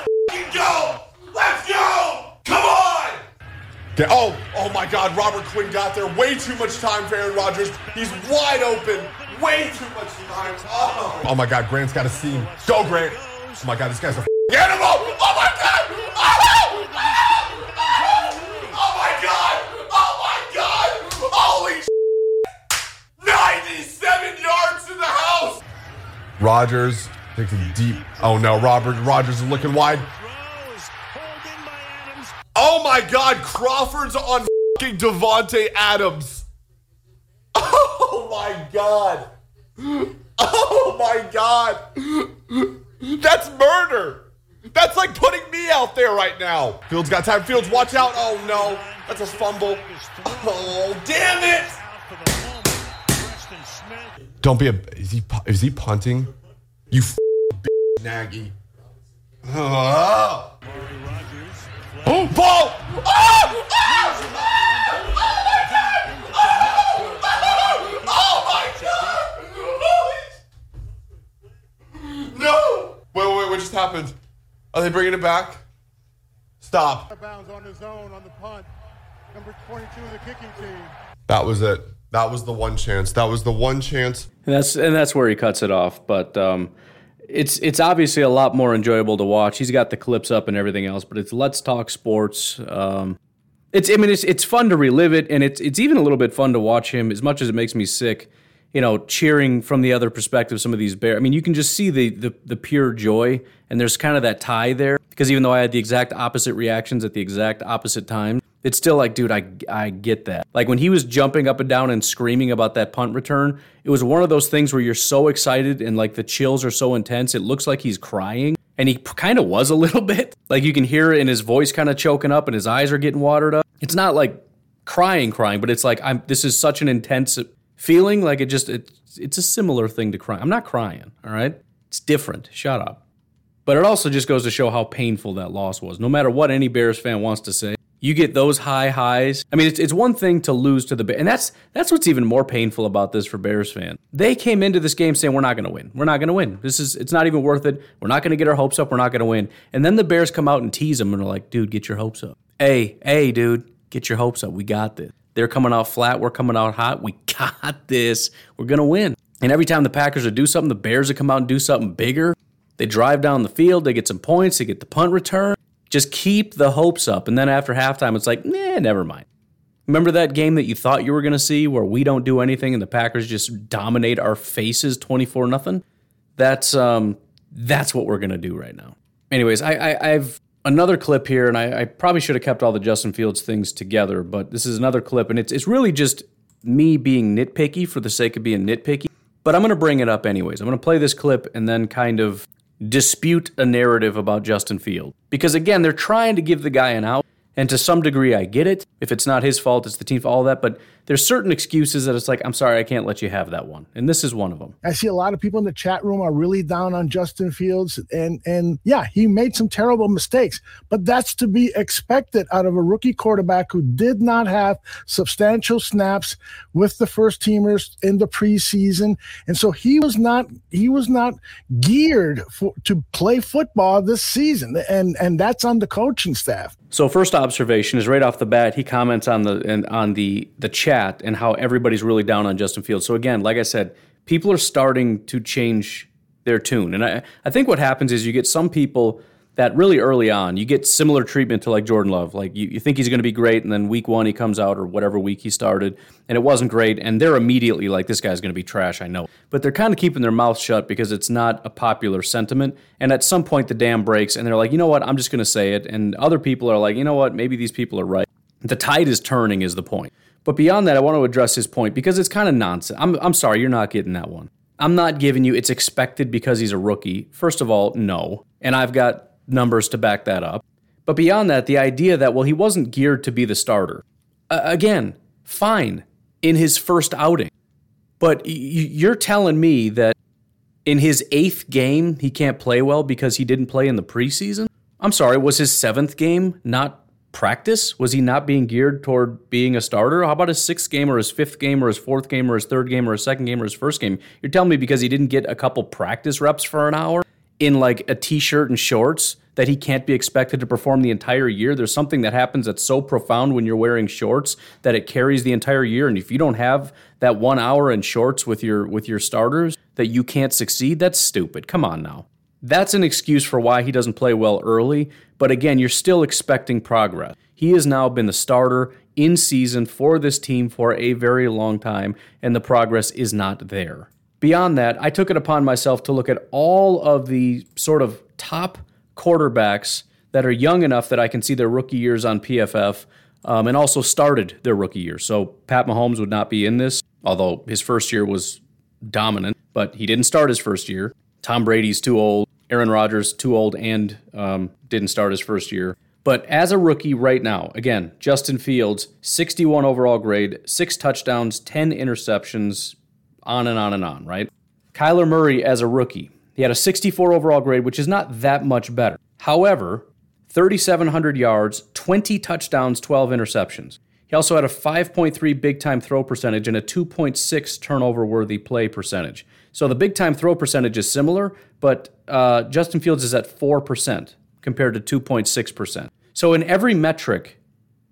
go. Let's go. Come on. Oh, oh my God. Robert Quinn got there. Way too much time for Aaron Rodgers. He's wide open. Way too much time. Oh, oh my God. Grant's got a seam. Go, Grant. Oh my God. This guy's a animal. Oh my God. Oh, oh my God. Oh my God. Holy 97 yards to the house. Rodgers takes a deep. Oh no, Robert Rodgers is looking wide. My God, Crawford's on fucking Davante Adams. Oh my God. Oh my God. That's murder. That's like putting me out there right now. Fields got time. Fields, watch out. Oh no, that's a fumble. Oh damn it. Don't be a. Is he is he punting? You f- Nagy. Oh, oh ball! Oh! Oh! Oh my god! Oh! Oh! Oh my god! No! Wait, wait, wait! What just happened? Are they bringing it back? Stop. Bounds on his own on the punt. Number 22 of the kicking team. That was it. That was the one chance. That was the one chance. And that's and that's where he cuts it off. But um, it's it's obviously a lot more enjoyable to watch. He's got the clips up and everything else, but it's let's talk sports. Um, it's I mean it's it's fun to relive it, and it's it's even a little bit fun to watch him. As much as it makes me sick, you know, cheering from the other perspective. Some of these bear. I mean, you can just see the the, the pure joy, and there's kind of that tie there because even though I had the exact opposite reactions at the exact opposite time, it's still like, dude, I I get that. Like when he was jumping up and down and screaming about that punt return, it was one of those things where you're so excited and like the chills are so intense, it looks like he's crying. And he kind of was a little bit. Like you can hear it in his voice kind of choking up and his eyes are getting watered up. It's not like crying crying, but it's like I'm this is such an intense feeling like it just it's it's a similar thing to crying. I'm not crying, all right? It's different. Shut up. But it also just goes to show how painful that loss was. No matter what any Bears fan wants to say, you get those high highs. I mean, it's, it's one thing to lose to the Bears, and that's that's what's even more painful about this for Bears fan. They came into this game saying we're not going to win. We're not going to win. This is it's not even worth it. We're not going to get our hopes up. We're not going to win. And then the Bears come out and tease them and are like, dude, get your hopes up. Hey, hey, dude, get your hopes up. We got this. They're coming out flat. We're coming out hot. We got this. We're going to win. And every time the Packers would do something, the Bears would come out and do something bigger. They drive down the field. They get some points. They get the punt return. Just keep the hopes up. And then after halftime, it's like, nah, never mind. Remember that game that you thought you were going to see where we don't do anything and the Packers just dominate our faces 24 nothing? That's um that's what we're going to do right now. Anyways, I, I I've another clip here, and I, I, probably should have kept all the Justin Fields things together, but this is another clip, and it's it's really just me being nitpicky for the sake of being nitpicky. But I'm going to bring it up anyways. I'm going to play this clip and then kind of dispute a narrative about Justin Field because again, they're trying to give the guy an out. And to some degree, I get it. If it's not his fault, it's the team for all that. But there's certain excuses that it's like, I'm sorry, I can't let you have that one. And this is one of them. I see a lot of people in the chat room are really down on Justin Fields. And and yeah, he made some terrible mistakes, but that's to be expected out of a rookie quarterback who did not have substantial snaps with the first teamers in the preseason. And so he was not he was not geared for to play football this season. And and that's on the coaching staff. So first observation is right off the bat, he comments on the and on the the chat and how everybody's really down on Justin Fields. So again, like I said, people are starting to change their tune. And I, I think what happens is you get some people that really early on, you get similar treatment to like Jordan Love. Like you, you think he's going to be great, and then week one he comes out or whatever week he started, and it wasn't great, and they're immediately like, this guy's going to be trash, I know. But they're kind of keeping their mouth shut because it's not a popular sentiment. And at some point, the dam breaks, and they're like, you know what, I'm just going to say it. And other people are like, you know what, maybe these people are right. The tide is turning, is the point. But beyond that, I want to address his point because it's kind of nonsense. I'm, I'm sorry, you're not getting that one. I'm not giving you it's expected because he's a rookie. First of all, no. And I've got numbers to back that up. But beyond that, the idea that, well, he wasn't geared to be the starter. Uh, again, fine in his first outing. But y- you're telling me that in his eighth game, he can't play well because he didn't play in the preseason? I'm sorry, was his seventh game not practice? Was he not being geared toward being a starter? How about his sixth game or his fifth game or his fourth game or his third game or his second game or his first game? You're telling me because he didn't get a couple practice reps for an hour? in like a t-shirt and shorts that he can't be expected to perform the entire year. There's something that happens that's so profound when you're wearing shorts that it carries the entire year. And if you don't have that one hour in shorts with your with your starters, that you can't succeed, that's stupid. Come on now. That's an excuse for why he doesn't play well early. But again, you're still expecting progress. He has now been the starter in season for this team for a very long time, and the progress is not there. Beyond that, I took it upon myself to look at all of the sort of top quarterbacks that are young enough that I can see their rookie years on PFF um, and also started their rookie year. So Pat Mahomes would not be in this, although his first year was dominant, but he didn't start his first year. Tom Brady's too old. Aaron Rodgers, too old and um, didn't start his first year. But as a rookie right now, again, Justin Fields, 61 overall grade, six touchdowns, 10 interceptions, on and on and on, right? Kyler Murray as a rookie, he had a 64 overall grade, which is not that much better. However, 3,700 yards, 20 touchdowns, 12 interceptions. He also had a 5.3 big time throw percentage and a 2.6 turnover worthy play percentage. So the big time throw percentage is similar, but uh, Justin Fields is at 4% compared to 2.6%. So in every metric,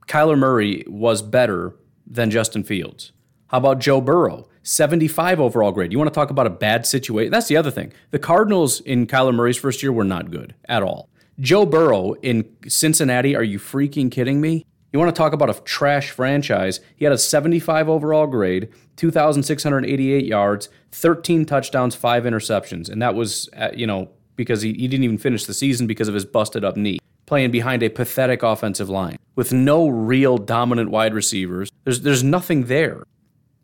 Kyler Murray was better than Justin Fields. How about Joe Burrow? 75 overall grade. You want to talk about a bad situation? That's the other thing. The Cardinals in Kyler Murray's first year were not good at all. Joe Burrow in Cincinnati, are you freaking kidding me? You want to talk about a trash franchise? He had a 75 overall grade, 2,688 yards, 13 touchdowns, five interceptions. And that was, uh, you know, because he, he didn't even finish the season because of his busted up knee. Playing behind a pathetic offensive line with no real dominant wide receivers. There's, there's nothing there.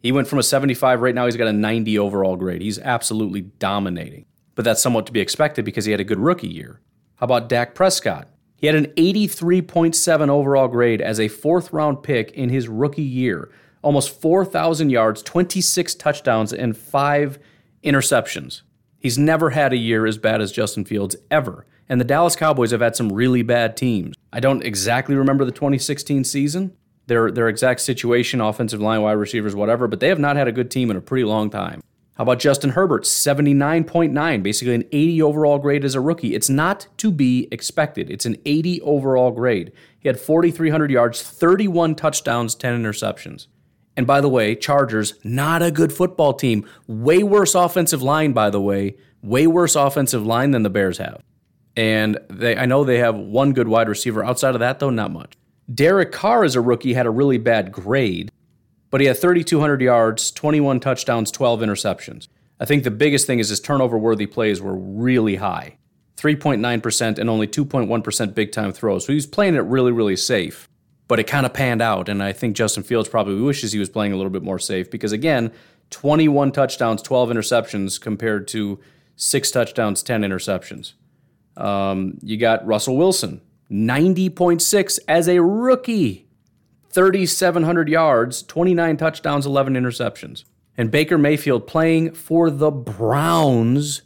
He went from a 75 right now, he's got a 90 overall grade. He's absolutely dominating. But that's somewhat to be expected because he had a good rookie year. How about Dak Prescott? He had an 83.7 overall grade as a fourth round pick in his rookie year. Almost 4,000 yards, 26 touchdowns, and five interceptions. He's never had a year as bad as Justin Fields ever. And the Dallas Cowboys have had some really bad teams. I don't exactly remember the 2016 season, their their exact situation, offensive line, wide receivers, whatever, but they have not had a good team in a pretty long time. How about Justin Herbert? 79.9, basically an 80 overall grade as a rookie. It's not to be expected. It's an 80 overall grade. He had 4,300 yards, 31 touchdowns, 10 interceptions. And by the way, Chargers, not a good football team. Way worse offensive line, by the way. Way worse offensive line than the Bears have. And they, I know they have one good wide receiver. Outside of that, though, not much. Derek Carr, as a rookie, had a really bad grade, but he had 3,200 yards, 21 touchdowns, 12 interceptions. I think the biggest thing is his turnover worthy plays were really high 3.9%, and only 2.1% big time throws. So he was playing it really, really safe. But it kind of panned out. And I think Justin Fields probably wishes he was playing a little bit more safe because, again, 21 touchdowns, 12 interceptions compared to six touchdowns, 10 interceptions. Um, you got Russell Wilson, 90.6 as a rookie, 3,700 yards, 29 touchdowns, 11 interceptions. And Baker Mayfield playing for the Browns,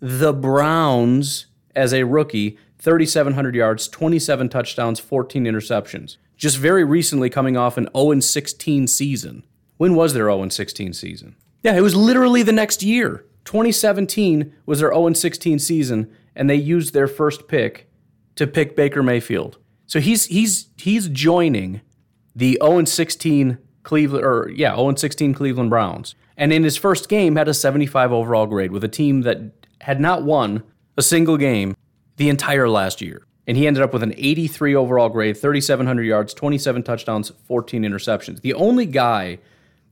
the Browns as a rookie, 3,700 yards, 27 touchdowns, 14 interceptions. Just very recently coming off an 0 16 season. When was their 0 16 season? Yeah, it was literally the next year. 2017 was their 0 16 season, and they used their first pick to pick Baker Mayfield. So he's he's he's joining the 0 16 Cleveland or yeah 0 16 Cleveland Browns, and in his first game had a 75 overall grade with a team that had not won a single game the entire last year. And he ended up with an 83 overall grade, 3,700 yards, 27 touchdowns, 14 interceptions. The only guy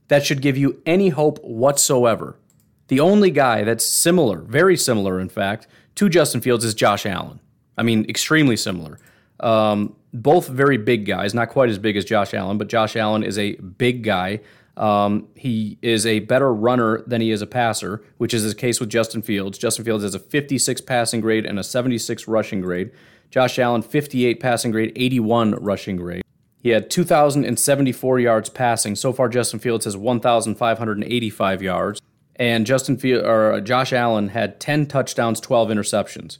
that should give you any hope whatsoever, the only guy that's similar, very similar, in fact, to Justin Fields is Josh Allen. I mean, extremely similar. Um, both very big guys, not quite as big as Josh Allen, but Josh Allen is a big guy. Um, he is a better runner than he is a passer, which is the case with Justin Fields. Justin Fields has a 56 passing grade and a 76 rushing grade. Josh Allen, 58 passing grade, 81 rushing grade. He had 2,074 yards passing. So far, Justin Fields has 1,585 yards. And Justin Field, or Josh Allen had 10 touchdowns, 12 interceptions.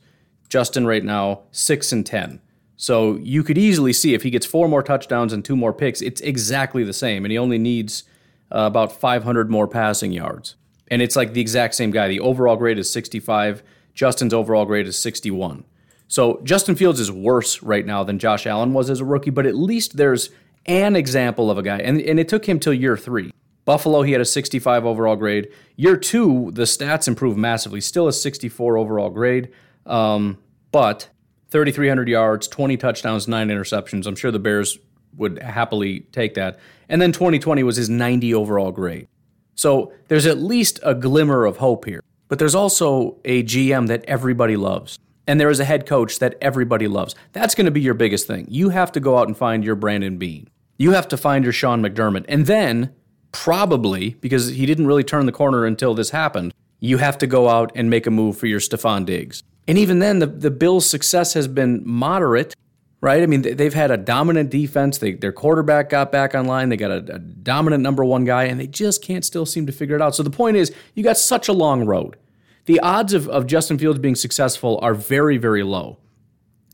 Justin right now, 6 and 10. So you could easily see if he gets four more touchdowns and two more picks, it's exactly the same. And he only needs uh, about 500 more passing yards. And it's like the exact same guy. The overall grade is 65. Justin's overall grade is 61. So Justin Fields is worse right now than Josh Allen was as a rookie, but at least there's an example of a guy. And, and it took him till year three. Buffalo, he had a 65 overall grade. Year two, the stats improved massively. Still a 64 overall grade, um, but 3,300 yards, 20 touchdowns, nine interceptions. I'm sure the Bears would happily take that. And then 2020 was his 90 overall grade. So there's at least a glimmer of hope here. But there's also a GM that everybody loves and there is a head coach that everybody loves. That's going to be your biggest thing. You have to go out and find your Brandon Beane. You have to find your Sean McDermott. And then, probably, because he didn't really turn the corner until this happened, you have to go out and make a move for your Stefon Diggs. And even then, the, the Bills' success has been moderate, right? I mean, they've had a dominant defense. They, their quarterback got back online. They got a, a dominant number one guy, and they just can't still seem to figure it out. So the point is, you got such a long road the odds of, of Justin Fields being successful are very, very low.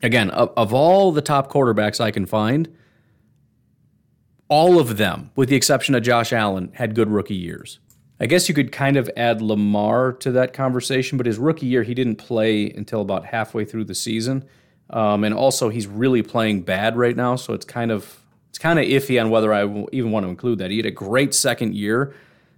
Again, of, of all the top quarterbacks I can find, all of them, with the exception of Josh Allen, had good rookie years. I guess you could kind of add Lamar to that conversation, but his rookie year, he didn't play until about halfway through the season. Um, and also, he's really playing bad right now, so it's kind of it's kind of iffy on whether I even want to include that. He had a great second year,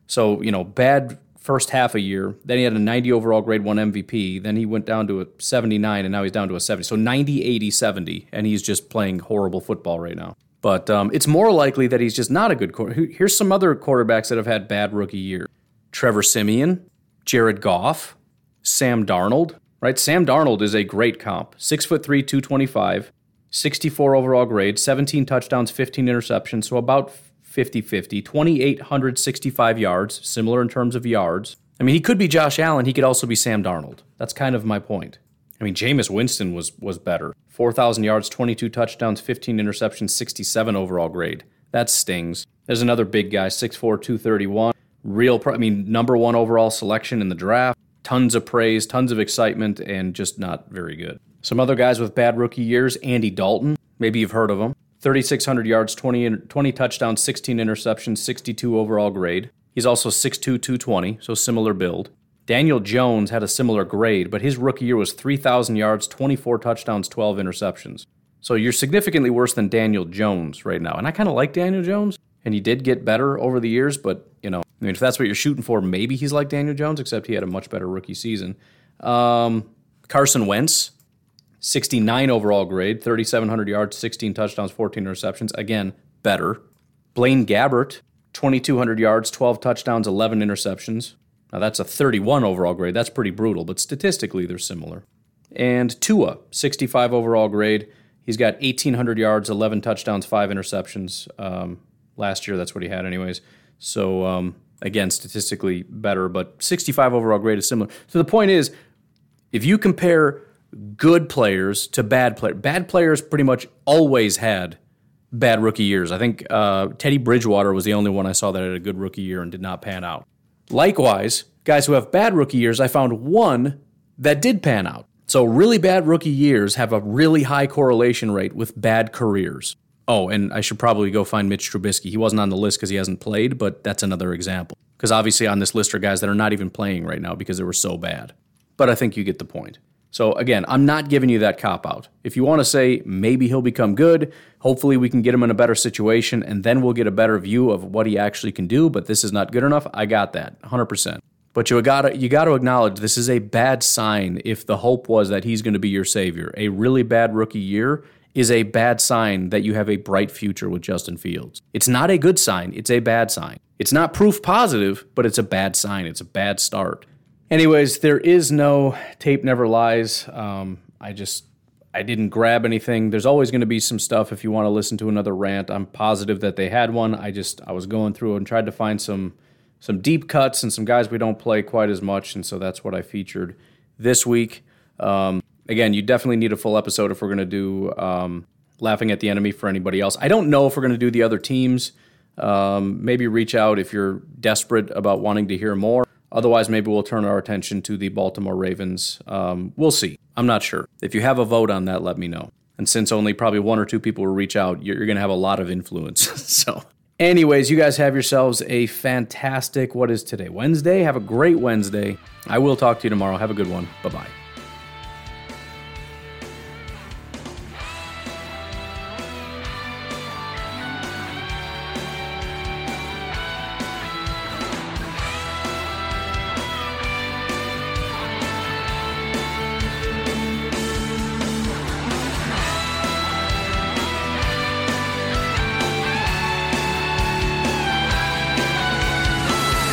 so you know, bad first half a year. Then he had a 90 overall grade one MVP. Then he went down to a 79, and now he's down to a 70. So 90, 80, 70, and he's just playing horrible football right now. But um, it's more likely that he's just not a good quarterback. Here's some other quarterbacks that have had bad rookie year: Trevor Siemian, Jared Goff, Sam Darnold. Right, Sam Darnold is a great comp. Six foot three, 225, 64 overall grade, 17 touchdowns, 15 interceptions. So about 50 50, 2,865 yards, similar in terms of yards. I mean, he could be Josh Allen. He could also be Sam Darnold. That's kind of my point. I mean, Jameis Winston was was better. 4,000 yards, 22 touchdowns, 15 interceptions, 67 overall grade. That stings. There's another big guy, 6'4, 231. Real, pro- I mean, number one overall selection in the draft. Tons of praise, tons of excitement, and just not very good. Some other guys with bad rookie years Andy Dalton. Maybe you've heard of him. 3,600 yards, 20, 20 touchdowns, 16 interceptions, 62 overall grade. He's also 6'2, 220, so similar build. Daniel Jones had a similar grade, but his rookie year was 3,000 yards, 24 touchdowns, 12 interceptions. So you're significantly worse than Daniel Jones right now. And I kind of like Daniel Jones, and he did get better over the years, but, you know, I mean, if that's what you're shooting for, maybe he's like Daniel Jones, except he had a much better rookie season. Um, Carson Wentz, 69 overall grade, 3,700 yards, 16 touchdowns, 14 interceptions. Again, better. Blaine Gabbert, 2,200 yards, 12 touchdowns, 11 interceptions. Now that's a 31 overall grade. That's pretty brutal, but statistically they're similar. And Tua, 65 overall grade. He's got 1,800 yards, 11 touchdowns, five interceptions. Um, last year, that's what he had, anyways. So, um, again, statistically better, but 65 overall grade is similar. So the point is, if you compare good players to bad players, bad players pretty much always had bad rookie years. I think uh, Teddy Bridgewater was the only one I saw that had a good rookie year and did not pan out. Likewise, guys who have bad rookie years, I found one that did pan out. So, really bad rookie years have a really high correlation rate with bad careers. Oh, and I should probably go find Mitch Trubisky. He wasn't on the list because he hasn't played, but that's another example. Because obviously, on this list are guys that are not even playing right now because they were so bad. But I think you get the point. So, again, I'm not giving you that cop out. If you want to say maybe he'll become good, hopefully we can get him in a better situation and then we'll get a better view of what he actually can do, but this is not good enough, I got that 100%. But you got to you got to acknowledge this is a bad sign if the hope was that he's going to be your savior. A really bad rookie year is a bad sign that you have a bright future with Justin Fields. It's not a good sign, it's a bad sign. It's not proof positive, but it's a bad sign. It's a bad start. Anyways, there is no tape never lies. Um, I just I didn't grab anything. There's always going to be some stuff if you want to listen to another rant. I'm positive that they had one. I just I was going through and tried to find some some deep cuts and some guys we don't play quite as much, and so that's what I featured this week. Um, again, you definitely need a full episode if we're going to do um, laughing at the enemy for anybody else. I don't know if we're going to do the other teams. Um, maybe reach out if you're desperate about wanting to hear more. Otherwise, maybe we'll turn our attention to the Baltimore Ravens. Um, we'll see. I'm not sure. If you have a vote on that, let me know. And since only probably one or two people will reach out, you're, you're going to have a lot of influence. so, anyways, you guys have yourselves a fantastic, what is today? Wednesday? Have a great Wednesday. I will talk to you tomorrow. Have a good one. Bye bye.